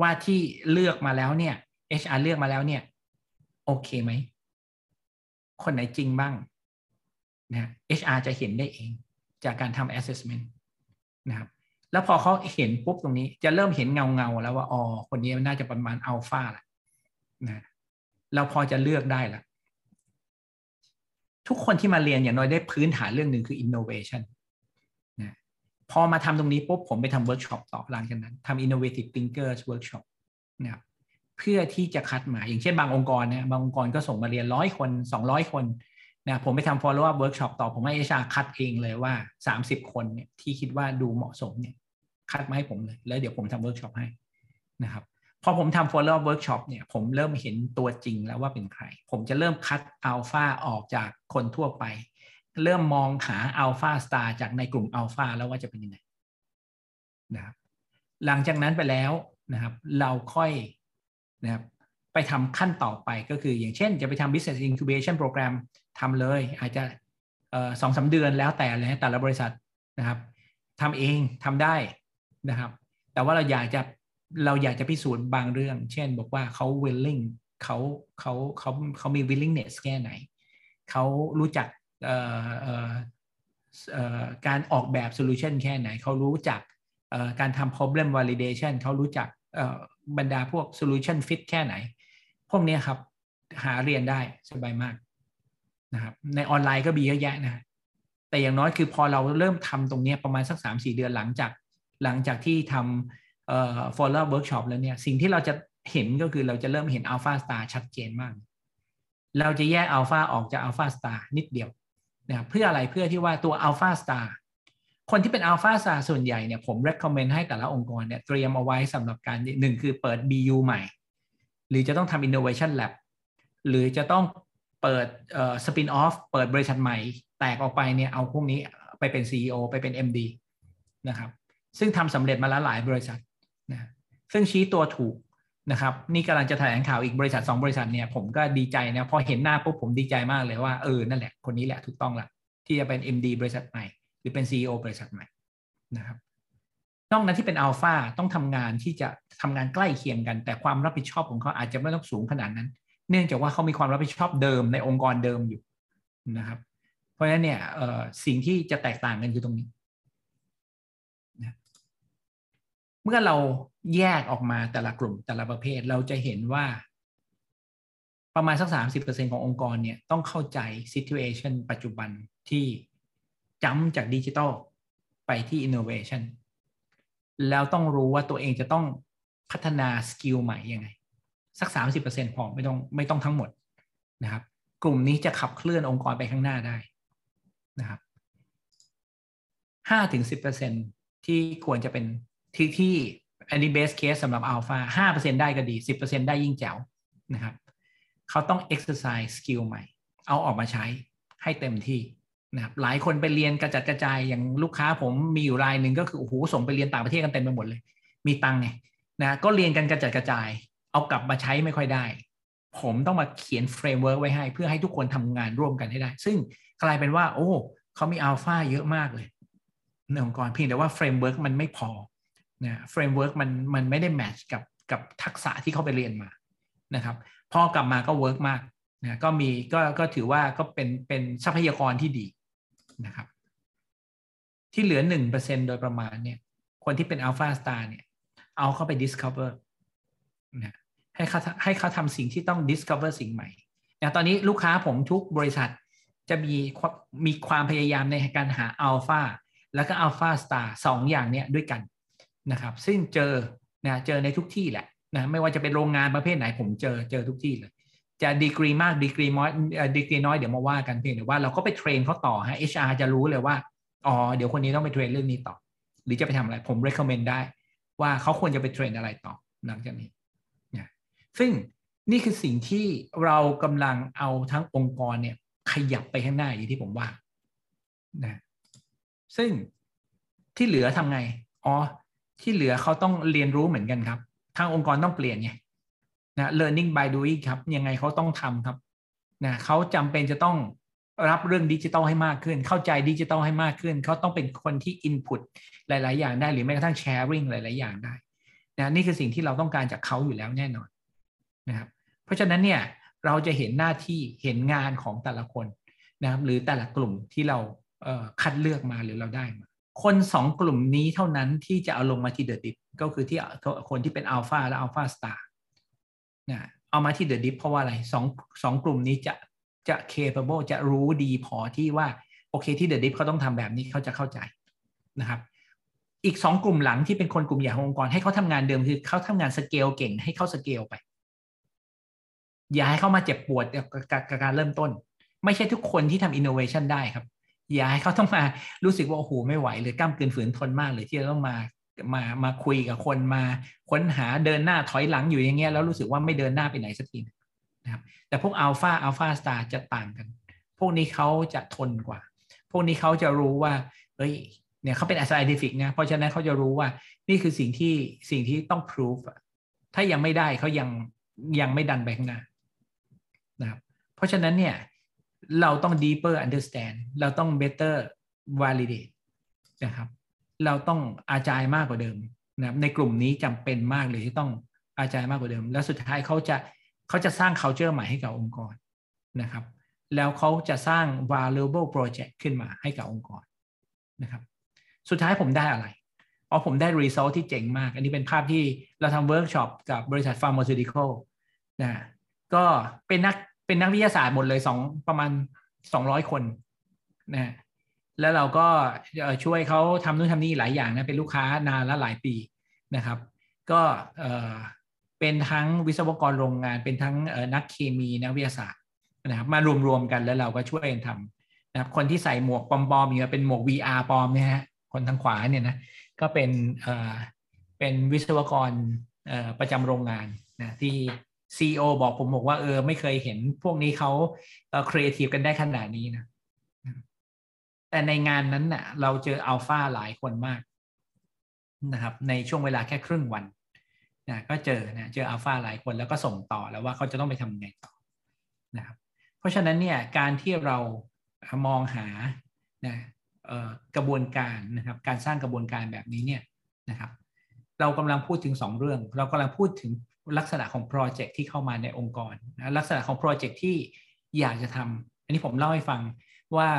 ว่าที่เลือกมาแล้วเนี่ย HR เลือกมาแล้วเนี่ย โอเคไหม คนไหนจริงบ้างนะ HR จะเห็นได้เองจากการทำ assessment นะครับแล้วพอเขาเห็นปุ๊บตรงนี้จะเริ่มเห็นเงาเงาแล้วว่าอ๋อคนนี้น่าจะประมาณอัลฟาแหละ นะเราพอจะเลือกได้ละทุกคนที่มาเรียนอย่างน้อยได้พื้นฐานเรื่องหนึ่งคือ innovation นะพอมาทำตรงนี้ปุ๊บผมไปทำเวิร์กช็อปต่อหลังจากนั้นทำ innovative thinkers workshop นะครับเพื่อที่จะคัดมา อย่างเช่นบางองค์กรนี่ยบางองค์กรก็ส่งมาเรียนร้อยคนสองร้อยคนนะผมไปทำ follow up workshop ต่อผมให้ HR คัดเองเลยว่าสามสิบคนเนี่ยที่คิดว่าดูเหมาะสมเนี่ยคัดมาให้ผมเลย แล้วเดี๋ยวผมทำเวิร์กช็อปให้นะครับ พอผมทำ follow up workshop เนี่ยผมเริ่มเห็นตัวจริงแล้วว่าเป็นใคร ผมจะเริ่มคัดอัลฟาออกจากคนทั่วไป เริ่มมองหา alpha star จากในกลุ่มอัลฟาแล้วว่าจะเป็นยังไงนะครับหลังจากนั้นไปแล้วนะครับ เราค่อยนะครับไปทำขั้นต่อไปก็คืออย่างเช่นจะไปทำ business incubation program ทำเลย อาจจะสองสาเดือนแล้วแต่เลยแต่ละบริษัทนะครับทำเองทำได้นะครับ แต่ว่าเราอยากจะ เราอยากจะพิสูจน์บางเรื่อง เช่น บอกว่าเขา willing เขาเขาเขาเขามี willingness แค่ไหน เขารู้จักการออกแบบ solution แค่ไหน เขารู้จักการทำ problem validation เขารู้จักบรรดาพวก solution fit แค่ไหน พวกนี้ครับหาเรียนได้สบายมากนะครับในออนไลน์ก็มีเยอะแยะนะแต่อย่างน้อยคือพอเราเริ่มทำตรงนี้ประมาณสักสามสี่เดือนหลังจากหลังจากที่ทำ เอ่อ follow workshop แล้วเนี่ยสิ่งที่เราจะเห็นก็คือเราจะเริ่มเห็น alpha star ชัดเจนมาก เราจะแยก alpha ออกจาก alpha star นิดเดียวนะครับเพื่ออะไรเพื่อที่ว่าตัว alpha star คนที่เป็น alpha star ส่วนใหญ่เนี่ยผม recommend ให้แต่ละองค์กรเนี่ยเตรียมเอาไว้สำหรับการหนึ่งคือเปิด BU ใหม่ หรือจะต้องทำ innovation lab หรือจะต้องเปิดเอ่อ spin off เปิดบริษัทใหม่ แตกออกไปเนี่ยเอาพวกนี้ไปเป็น CEO ไปเป็น MD นะครับซึ่งทำสำเร็จมาแล้วหลายบริษัท นะซึ่งชี้ตัวถูกนะครับ นี่กำลังจะแถลงข่าวอีกบริษัทสองบริษัทเนี่ยผมก็ดีใจนะพอเห็นหน้าปุ๊บผมดีใจมากเลยว่าเออนั่นแหละคนนี้แหละถูกต้องละที่จะเป็น MD บริษัทใหม่ หรือเป็น CEO บริษัทใหม่นะครับนอกนั้นที่เป็นอัลฟาต้องทำงานที่จะทำงานใกล้เคียงกัน แต่ความรับผิดชอบของเขาอาจจะไม่ต้องสูงขนาดนั้น เนื่องจากว่าเขามีความรับผิดชอบเดิมในองค์กรเดิมอยู่นะครับ เพราะฉะนั้นเนี่ยสิ่งที่จะแตกต่างกันคือตรงนี้ เมื่อเราแยกออกมาแต่ละกลุ่มแต่ละประเภทเราจะเห็นว่า ประมาณสักสามสิบเปอร์เซ็นขององค์กรเนี่ยต้องเข้าใจ situation ปัจจุบันที่จำจากดิจิทัลไปที่ innovation แล้วต้องรู้ว่าตัวเองจะต้องพัฒนาสกิลใหม่ยังไง สักสามสิบเปอร์เซ็นพอไม่ต้องไม่ต้องทั้งหมดนะครับ กลุ่มนี้จะขับเคลื่อนองค์กรไปข้างหน้าได้นะครับห้าถึงสิบเปอร์เซ็นที่ควรจะเป็น ที่ที่อันนี้ best case สำหรับอัลฟาห้าเปอร์เซ็นได้ก็ดีสิบเปอร์เซ็นได้ยิ่งแจ๋วนะครับเขาต้อง exercise skill ใหม่ เอาออกมาใช้ให้เต็มที่นะครับหลายคนไปเรียนกระจัดกระจายอย่างลูกค้าผมมีอยู่รายหนึ่งก็คือโอ้โหส่งไปเรียนต่างประเทศกันเต็มไปหมดเลย มีตังไงนะก็เรียนกันกระจัดกระจาย เอากลับมาใช้ไม่ค่อยได้ ผมต้องมาเขียน framework ไว้ให้ เพื่อให้ทุกคนทำงานร่วมกันให้ได้ ซึ่งกลายเป็นว่า โอ้เขามีอัลฟาเยอะมากเลยในองค์กรเพียงแต่ว่า framework มันไม่พอ นะ framework มันมันไม่ได้ match กับกับทักษะที่เขาไปเรียนมานะครับพอกลับมาก็ work มากนะก็มีก็ก็ถือว่าก็เป็นเป็นทรัพยากรที่ดีนะครับ ที่เหลือหนึ่งเปอร์เซ็นโดยประมาณเนี่ย คนที่เป็น alpha star เนี่ย เอาเข้าไป discover นะให้เขาให้เขาทำสิ่งที่ต้อง discover สิ่งใหม่นะตอนนี้ลูกค้าผมทุกบริษัทจะมีมีความพยายามในการหาอัลฟาแล้วก็ alpha star สองอย่างเนี้ยด้วยกัน นะครับซึ่งเจอนะเจอในทุกที่แหละนะไม่ว่าจะเป็นโรงงานประเภทไหนผมเจอเจอทุกที่เลย จะดีกรีมากดีกรีน้อยดีกรีน้อยเดี๋ยวมาว่ากันเพียงแต่ว่าเราก็ไป train เขาต่อฮะ HR จะรู้เลยว่าอ๋อเดี๋ยวคนนี้ต้องไป train เรื่องนี้ต่อ หรือจะไปทำอะไรผม recommend ได้ ว่าเขาควรจะไป train อะไรต่อหลังจากนี้นะซึ่งนี่คือสิ่งที่เรากำลังเอาทั้งองค์กรเนี่ยขยับไปข้างหน้าอย่างที่ผมว่านะซึ่งที่เหลือทำไง อ๋อ ที่เหลือเขาต้องเรียนรู้เหมือนกันครับ ทางองค์กรต้องเปลี่ยนไงนะ learning by doing ครับ ยังไงเขาต้องทำครับนะเขาจำเป็นจะต้องรับเรื่องดิจิตอลให้มากขึ้น เข้าใจดิจิตอลให้มากขึ้น เขาต้องเป็นคนที่ input หลาย ๆ อย่างได้ หรือแม้กระทั่ง sharing หลาย ๆ อย่างได้นะนี่คือสิ่งที่เราต้องการจากเขาอยู่แล้วแน่นอนนะครับ เพราะฉะนั้นเนี่ยเราจะเห็นหน้าที่เห็นงานของแต่ละคนนะครับหรือแต่ละกลุ่มที่เราเคัดเลือกมาหรือเราได้มา คนสองกลุ่มนี้เท่านั้นที่จะเอาลงมาที่เดอะดิฟก็คือที่คนที่เป็นอัลฟาและ alpha star นะเอามาที่เดอะดิฟเพราะว่าอะไรสองสองกลุ่มนี้จะจะ capable จะรู้ดีพอที่ว่า โอเคที่เดอะดิฟเขาต้องทำแบบนี้เขาจะเข้าใจนะครับ อีกสองกลุ่มหลังที่เป็นคนกลุ่มใหญ่ขององค์กรให้เขาทำงานเดิมคือเขาทำงานสเกลเก่งให้เขาสเกลไป อย่าให้เขามาเจ็บปวดกับการเริ่มต้น ไม่ใช่ทุกคนที่ทำอินโนเวชันได้ครับ อย่าให้เขาต้องมารู้สึกว่าโอ้โหไม่ไหวเลยกล้ามเกินฝืนทนมากเลยที่จะต้องมามามาคุยกับคนมาค้นหาเดินหน้าถอยหลังอยู่อย่างเงี้ยแล้วรู้สึกว่าไม่เดินหน้าไปไหนสักทีนะครับแต่พวก alpha alpha star จะต่างกัน พวกนี้เขาจะทนกว่า พวกนี้เขาจะรู้ว่าเฮ้ยเนี่ยเขาเป็น scientific นะเพราะฉะนั้นเขาจะรู้ว่านี่คือสิ่งที่สิ่งที่ต้อง prove ถ้ายังไม่ได้เขายังยังไม่ดันไปข้างหน้านะครับเพราะฉะนั้นเนี่ย เราต้อง deeper understand เราต้อง better validate นะครับ เราต้องอาจายมากกว่าเดิมนะในกลุ่มนี้จำเป็นมากเลยที่ต้องอาจายมากกว่าเดิม แล้วสุดท้ายเขาจะเขาจะสร้าง culture ใหม่ให้กับองค์กรนะครับ แล้วเขาจะสร้าง valuable project ขึ้นมาให้กับองค์กรนะครับ สุดท้ายผมได้อะไรอ๋อผมได้ result ที่เจ๋งมาก อันนี้เป็นภาพที่เราทำเวิร์กช็อปกับบริษัท pharmaceutical นะก็เป็นนัก เป็นนักวิทยาศาสตร์หมดเลยสองประมาณสองร้อยคนนะแล้วเราก็ช่วยเขาทำนู่นทำนี่หลายอย่างนะเป็นลูกค้านานและหลายปีนะครับ ก็เป็นทั้งวิศวกรโรงงานเป็นทั้งนักเคมีนักวิทยาศาสตร์นะครับมารวมๆกันแล้วเราก็ช่วยกันทำนะครับคนที่ใส่หมวกปลอมๆเนี่เป็นหมวก VR ปลอมเนี่ยฮะคนทางขวาเนี่ยนะก็เป็นเป็นวิศวกรประจำโรงงานนะที่ ซีอบอกผมบอกว่าเออ ไม่เคยเห็นพวกนี้เขาครีเอทีฟกันได้ขนาดนี้นะ แต่ในงานนั้นน่ะ เราเจออัลฟาหลายคนมากนะครับ ในช่วงเวลาแค่ครึ่งวันนะก็เจอนะเจออัลฟาหลายคนแล้วก็ส่งต่อแล้วว่าเขาจะต้องไปทำยังไงต่อนะครับ เพราะฉะนั้นเนี่ยการที่เรามองหานะกระบวนการนะครับ การสร้างกระบวนการแบบนี้เนี่ยนะครับ เรากำลังพูดถึง 2 เรื่อง เรากำลังพูดถึง ลักษณะของโปรเจกต์ที่เข้ามาในองค์กรนะลักษณะของโปรเจกต์ที่อยากจะทำอันนี้ผมเล่าให้ฟังว่า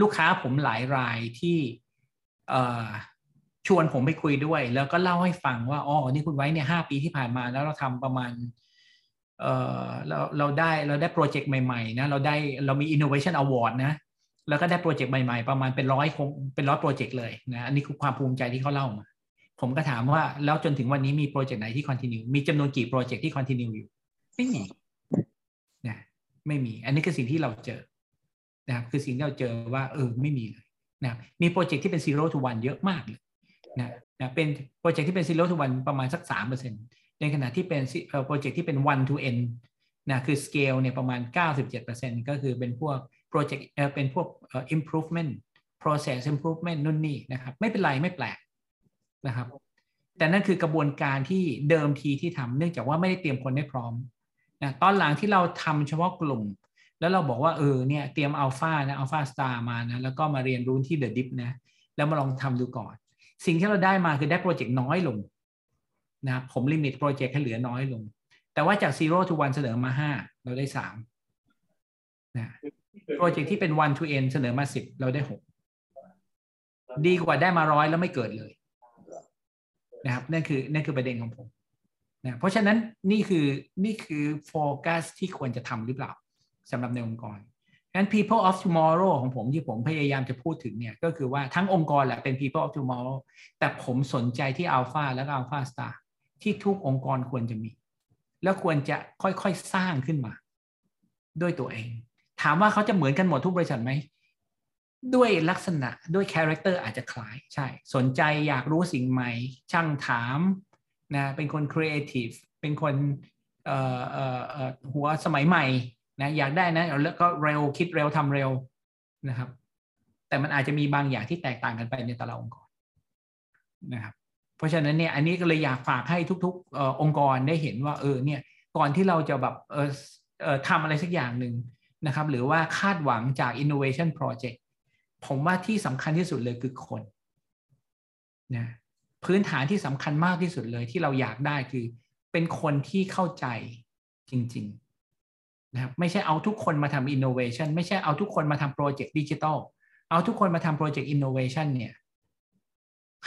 ลูกค้าผมหลายรายที่ชวนผมไปคุยด้วย แล้วก็เล่าให้ฟังว่าอ๋อนี่คุณไว้เนี่ยห้าปีที่ผ่านมาแล้วเราทำประมาณเออเราเราได้เราได้โปรเจกต์ใหม่ๆนะเราได้เรามี innovation award นะแล้วก็ได้โปรเจกต์ใหม่ๆ ประมาณเป็นร้อยคงเป็นร้อยโปรเจกต์เลยนะอันนี้คือความภูมิใจที่เขาเล่ามา ผมก็ถามว่าแล้วจนถึงวันนี้มีโปรเจกต์ไหนที่ continue มีจำนวนกี่โปรเจกต์ที่ continue อยู่ ไม่มีนะไม่มี อันนี้คือสิ่งที่เราเจอนะครับคือสิ่งที่เราเจอว่า เออไม่มีเลยนะมีโปรเจกต์ที่เป็น zero to one เยอะมากเลยนะนะเป็นโปรเจกต์ที่เป็น zero to one ประมาณสักสามเปอร์เซ็นในขณะที่เป็นโปรเจกต์ที่เป็น one to n นะคือ scale เนี่ยประมาณ 97%ก็คือเป็นพวกโปรเจกต์เป็นพวก improvement process improvement นู่นนี่นะครับ ไม่เป็นไรไม่แปลก นะครับ แต่นั่นคือกระบวนการที่เดิมทีที่ทำเนื่องจากว่าไม่ได้เตรียมคนให้พร้อมนะตอนหลังที่เราทำเฉพาะกลุ่ม แล้วเราบอกว่าเออเนี่ยเตรียมอัลฟานะ alpha star มานะแล้วก็มาเรียนรู้ที่เดอะดิฟนะแล้วมาลองทำดูก่อน สิ่งที่เราได้มาคือได้โปรเจกต์น้อยลงนะครับผม limit โปรเจกต์ให้เหลือน้อยลง แต่ว่าจาก zero to one เสนอมาห้าเราได้สามนะโปรเจกต์ที่เป็น one to n เสนอมาสิบเราได้หกดีกว่าได้มาร้อยแล้วไม่เกิดเลย นะครับนั่นคือนั่นคือประเด็นของผมนะเพราะฉะนั้นนี่คือนี่คือโฟกัสที่ควรจะทำหรือเปล่าสำหรับในองค์กรงั้น people of tomorrow ของผมที่ผมพยายามจะพูดถึงเนี่ยก็คือว่าทั้งองค์กรแหละเป็น people of tomorrow แต่ผมสนใจที่ alpha และ alpha star ที่ทุกองค์กรควรจะมี แล้วควรจะค่อยๆสร้างขึ้นมา ด้วยตัวเอง ถามว่าเขาจะเหมือนกันหมดทุกบริษัทไหม ด้วยลักษณะด้วย character อาจจะคล้ายใช่ สนใจอยากรู้สิ่งใหม่ ช่างถามนะเป็นคนครีเอทีฟเป็นคนเอ่อเอ่อเอ่อหัวสมัยใหม่นะอยากได้นะแล้วก็เร็วคิดเร็วทำเร็วนะครับ แต่มันอาจจะมีบางอย่างที่แตกต่างกันไปในแต่ละองค์กรนะครับเพราะฉะนั้นเนี่ยอันนี้ก็เลยอยากฝากให้ทุกๆองค์กรได้เห็นว่าเออเนี่ยก่อนที่เราจะแบบเออเออทำอะไรสักอย่างหนึ่งนะครับ หรือว่าคาดหวังจาก innovation project ผมว่าที่สำคัญที่สุดเลยคือคนนะพื้นฐานที่สำคัญมากที่สุดเลยที่เราอยากได้คือ เป็นคนที่เข้าใจจริง ๆ นะครับ ไม่ใช่เอาทุกคนมาทำ innovation ไม่ใช่เอาทุกคนมาทำโปรเจกต์ดิจิทัลเอาทุกคนมาทำโปรเจกต์ innovation เนี่ย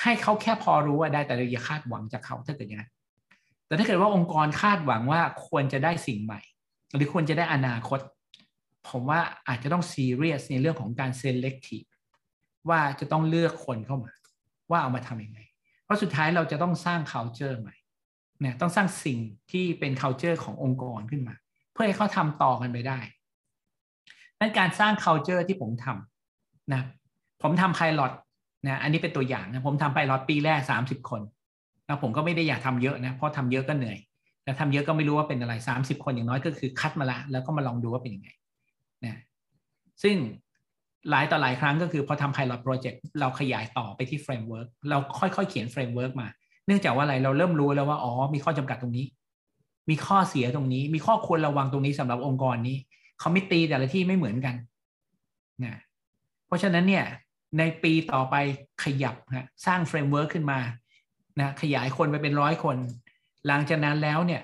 ให้เขาแค่พอรู้ว่าได้แต่เราอย่าคาดหวังจากเขาถ้าเกิดอย่างนั้นแต่ถ้าเกิดว่าองค์กรคาดหวังว่าควรจะได้สิ่งใหม่ หรือควรจะได้อนาคต ผมว่าอาจจะต้องซีเรียสในเรื่องของการ selective ว่าจะต้องเลือกคนเข้ามา ว่าเอามาทำยังไง เพราะสุดท้ายเราจะต้องสร้าง culture ใหม่เนี่ยต้องสร้างสิ่งที่เป็น culture ขององค์กรขึ้นมา เพื่อให้เขาทำต่อกันไปได้นั่นการสร้าง culture ที่ผมทำนะผมทำไพลอตนะอันนี้เป็นตัวอย่างนะผมทำไพลอตปีแรก30คนนะผมก็ไม่ได้อยากทำเยอะนะเพราะทำเยอะก็เหนื่อยแต่ทำเยอะก็ไม่รู้ว่าเป็นอะไร30คนอย่างน้อยก็คือคัดมาละแล้วก็มาลองดูว่าเป็นยังไง นะซึ่งหลายต่อหลายครั้งก็คือพอทำ pilot project เราขยายต่อไปที่ framework เราค่อยๆ เขียน framework มา เนื่องจากว่าอะไรเราเริ่มรู้แล้วว่า อ๋อ มีข้อจำกัดตรงนี้ มีข้อเสียตรงนี้ มีข้อควรระวังตรงนี้สำหรับองค์กรนี้คอมมิตี้แต่ละที่ไม่เหมือนกันนะเพราะฉะนั้นเนี่ยในปีต่อไปขยับนะสร้าง framework ขึ้นมานะขยายคนไปเป็นร้อยคน หลังจากนั้นแล้วเนี่ย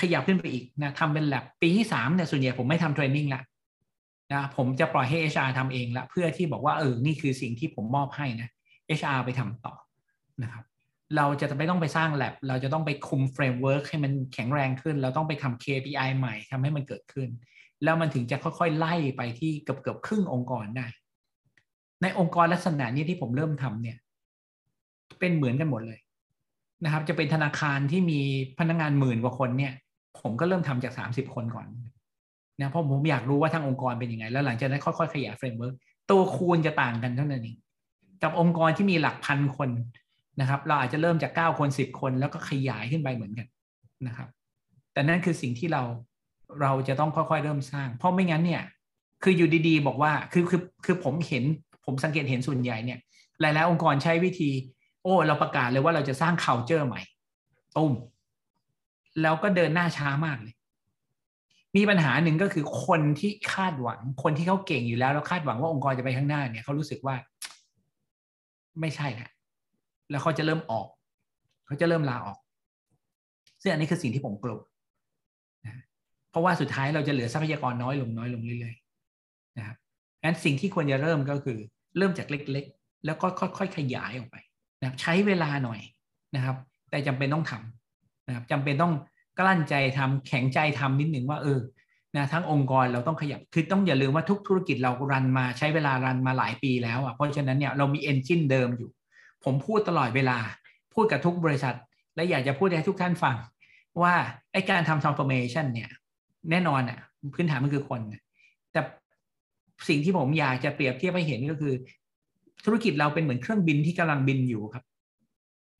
ขยับขึ้นไปอีกนะทำเป็นแลบปีที่สามเนี่ยส่วนใหญ่ผมไม่ทำ training ละ นะผมจะปล่อยให้ HR ทำเองละเพื่อที่บอกว่าเออนี่คือสิ่งที่ผมมอบให้นะ HR ไปทำต่อนะครับ เราจะไม่ต้องไปสร้างแลบเราจะต้องไปคุม framework ให้มันแข็งแรงขึ้น เราต้องไปทำ KPI ใหม่ทำให้มันเกิดขึ้น แล้วมันถึงจะค่อยๆ ไล่ไปที่เกือบเกือบครึ่งองค์กรได้ ในองค์กรลักษณะนี้ที่ผมเริ่มทำเนี่ย เป็นเหมือนกันหมดเลยนะครับ จะเป็นธนาคารที่มีพนักงานหมื่นกว่าคนเนี่ย ผมก็เริ่มทำจากสามสิบคนก่อน นะเพราะผมอยากรู้ว่าทั้งองค์กรเป็นยังไง แล้วหลังจากนั้นค่อยๆขยาย framework ตัวคูณจะต่างกันเท่านั้นเองกับองค์กรที่มีหลักพันคนนะครับ เราอาจจะเริ่มจากเก้าคนสิบคน แล้วก็ขยายขึ้นไปเหมือนกันนะครับ แต่นั่นคือสิ่งที่เราเราจะต้องค่อยๆเริ่มสร้าง เพราะไม่งั้นเนี่ย คืออยู่ดีๆ บอกว่าคือคือคือผมเห็นผมสังเกตเห็นส่วนใหญ่เนี่ยหลายๆองค์กรใช้วิธี โอ้ เราประกาศเลยว่าเราจะสร้าง culture ใหม่ตุ้มแล้วก็เดินหน้าช้ามากเลย มีปัญหาหนึ่งก็คือคนที่คาดหวัง คนที่เขาเก่งอยู่แล้วแล้วคาดหวังว่าองค์กรจะไปข้างหน้าเนี่ยเขารู้สึกว่า ไม่ใช่แหละแล้วเขาจะเริ่มออก เขาจะเริ่มลาออก ซึ่งอันนี้คือสิ่งที่ผมกลัวนะเพราะว่าสุดท้ายเราจะเหลือทรัพยากรน้อยลงน้อยลงเรื่อยๆนะครับงั้นสิ่งที่ควรจะเริ่มก็คือ เริ่มจากเล็ก ๆ แล้วก็ค่อยๆขยายออกไปนะใช้เวลาหน่อยนะครับ แต่จำเป็นต้องทำนะครับจำเป็นต้อง กลั้นใจทำแข็งใจทำนิดหนึ่งว่าเออนะทั้งองค์กรเราต้องขยับคือต้องอย่าลืมว่าทุกธุรกิจเรารันมาใช้เวลารันมาหลายปีแล้วอะเพราะฉะนั้นเนี่ยเรามีเอนจินเดิมอยู่ ผมพูดตลอดเวลา พูดกับทุกบริษัท และอยากจะพูดให้ทุกท่านฟัง ว่าไอการทำ transformation เนี่ยแน่นอนอะพื้นฐานมันคือคน แต่สิ่งที่ผมอยากจะเปรียบเทียบให้เห็นก็คือ ธุรกิจเราเป็นเหมือนเครื่องบินที่กำลังบินอยู่ครับ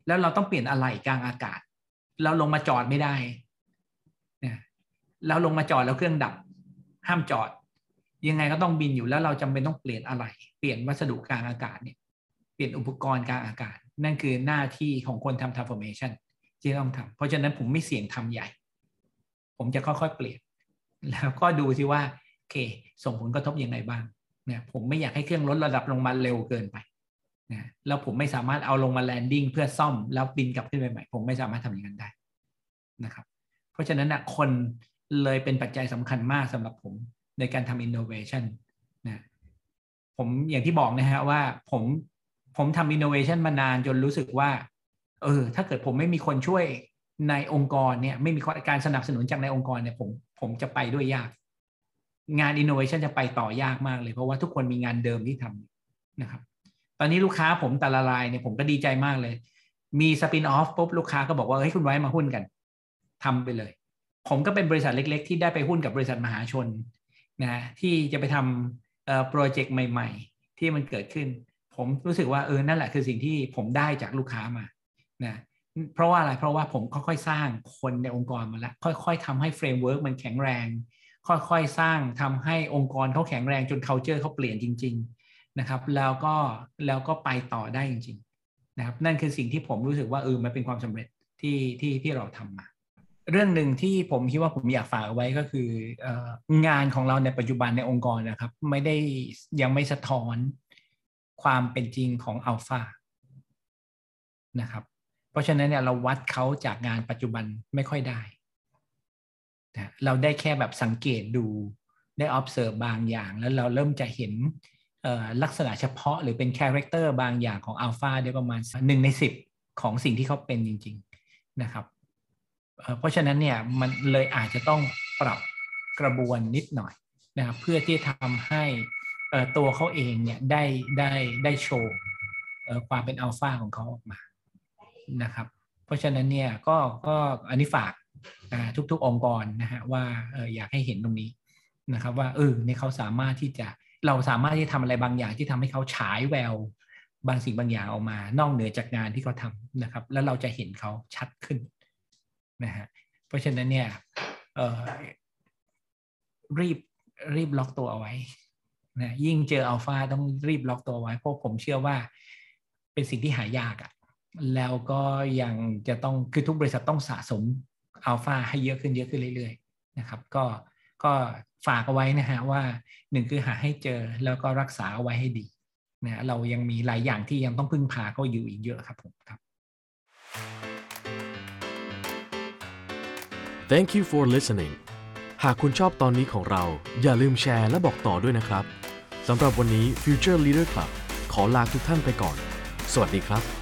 แล้วเราต้องเปลี่ยนอะไหล่กลางอากาศ เราลงมาจอดไม่ได้ แล้วลงมาจอดแล้วเครื่องดับ ห้ามจอด ยังไงก็ต้องบินอยู่แล้วเราจำเป็นต้องเปลี่ยนอะไร เปลี่ยนวัสดุกลางอากาศเนี่ยเปลี่ยนอุปกรณ์กลางอากาศ นั่นคือหน้าที่ของคนทำ transformation ที่ต้องทำเพราะฉะนั้นผมไม่เสี่ยงทำใหญ่ ผมจะค่อยๆเปลี่ยน แล้วก็ดูสิว่าโอเค ส่งผลกระทบยังไงบ้างเนี่ยผมไม่อยากให้เครื่องลดระดับลงมาเร็วเกินไปนะแล้วผมไม่สามารถเอาลงมาแลนดิ้งเพื่อซ่อมแล้วบินกลับขึ้นไปใหม่ ผมไม่สามารถทำอย่างนั้นได้นะครับ เพราะฉะนั้นนะคน เลยเป็นปัจจัยสำคัญมากสำหรับผมในการทำอินโนเวชันนะผมอย่างที่บอกนะฮะว่าผมผมทำอินโนเวชันมานานจนรู้สึกว่า เออ ถ้าเกิดผมไม่มีคนช่วยในองค์กรเนี่ย ไม่มีการสนับสนุนจากในองค์กรเนี่ย ผมผมจะไปด้วยยาก งานอินโนเวชันจะไปต่อยากมากเลย เพราะว่าทุกคนมีงานเดิมที่ทำนะครับ ตอนนี้ลูกค้าผมแต่ละรายเนี่ยผมก็ดีใจมากเลย มี spin-off ปุ๊บลูกค้าก็บอกว่าเฮ้ยคุณไว้มาหุ้นกันทำไปเลย ผมก็เป็นบริษัทเล็ก ๆ ที่ได้ไปหุ้นกับบริษัทมหาชนนะที่จะไปทำโปรเจกต์ใหม่ ๆ ที่มันเกิดขึ้น ผมรู้สึกว่าเออนั่นแหละคือสิ่งที่ผมได้จากลูกค้ามานะเพราะว่าอะไรเพราะว่าผมค่อยๆสร้างคนในองค์กรมาแล้วค่อย ๆทำให้ framework มันแข็งแรง ค่อยๆสร้างทำให้องค์กรเขาแข็งแรงจน culture เขาเปลี่ยนจริง ๆนะครับ แล้วก็แล้วก็ไปต่อได้จริง ๆ นะครับ นั่นคือสิ่งที่ผมรู้สึกว่าเออมันเป็นความสำเร็จที่ที่ที่เราทำมา เรื่องหนึ่งที่ผมคิดว่าผมอยากฝากเอาไว้ก็คืออองานของเราในปัจจุบันในองค์กรนะครับ ไม่ได้ยังไม่สะท้อนความเป็นจริงของอัลฟานะครับ เพราะฉะนั้นเนี่ยเราวัดเขาจากงานปัจจุบันไม่ค่อยได้นะเราได้แค่แบบสังเกตดูได้ observe บางอย่าง แล้วเราเริ่มจะเห็นลักษณะเฉพาะหรือเป็น character บางอย่างของอัลฟาได้ประมาณหนึ่งในสิบของสิ่งที่เขาเป็นจริง ๆ นะครับ เพราะฉะนั้นเนี่ยมันเลยอาจจะต้องปรับกระบวนนิดหน่อยนะครับเพื่อที่ทำให้ตัวเขาเองเนี่ยได้ได้ได้โชว์ความเป็นอัลฟาของเขาออกมานะครับ เพราะฉะนั้นเนี่ยก็ก็อันนี้ฝากทุกๆองค์กรนะฮะว่าอยากให้เห็นตรงนี้นะครับ ว่าเออเนี่ยเขาสามารถที่จะเราสามารถที่ทำอะไรบางอย่างที่ทำให้เขาฉายแววบางสิ่งบางอย่างออกมา นอกเหนือจากงานที่เขาทำนะครับ แล้วเราจะเห็นเขาชัดขึ้น นะฮะเพราะฉะนั้นเนี่ยรีบรีบล็อกตัวเอาไว้นะยิ่งเจออัลฟาต้องรีบล็อกตัวไว้ เพราะผมเชื่อว่าเป็นสิ่งที่หายากอะ่ะแล้วก็ยังจะต้องคือทุกบริษัทต้องสะสมอัลฟาให้เยอะขึ้นเยอะขึ้นเรื่อยๆนะครับ ก็ก็ฝากเอาไว้นะฮะว่าหนึ่งคือหาให้เจอแล้วก็รักษาเอาไว้ให้ดีนะเรายังมีหลายอย่างที่ยังต้องพึ่งพาก็อยู่อีกเยอะครับผมครับ Thank you for listening หากคุณชอบตอนนี้ของเรา อย่าลืมแชร์และบอกต่อด้วยนะครับสำหรับวันนี้ Future Leader Club ขอลาทุกท่านไปก่อน สวัสดีครับ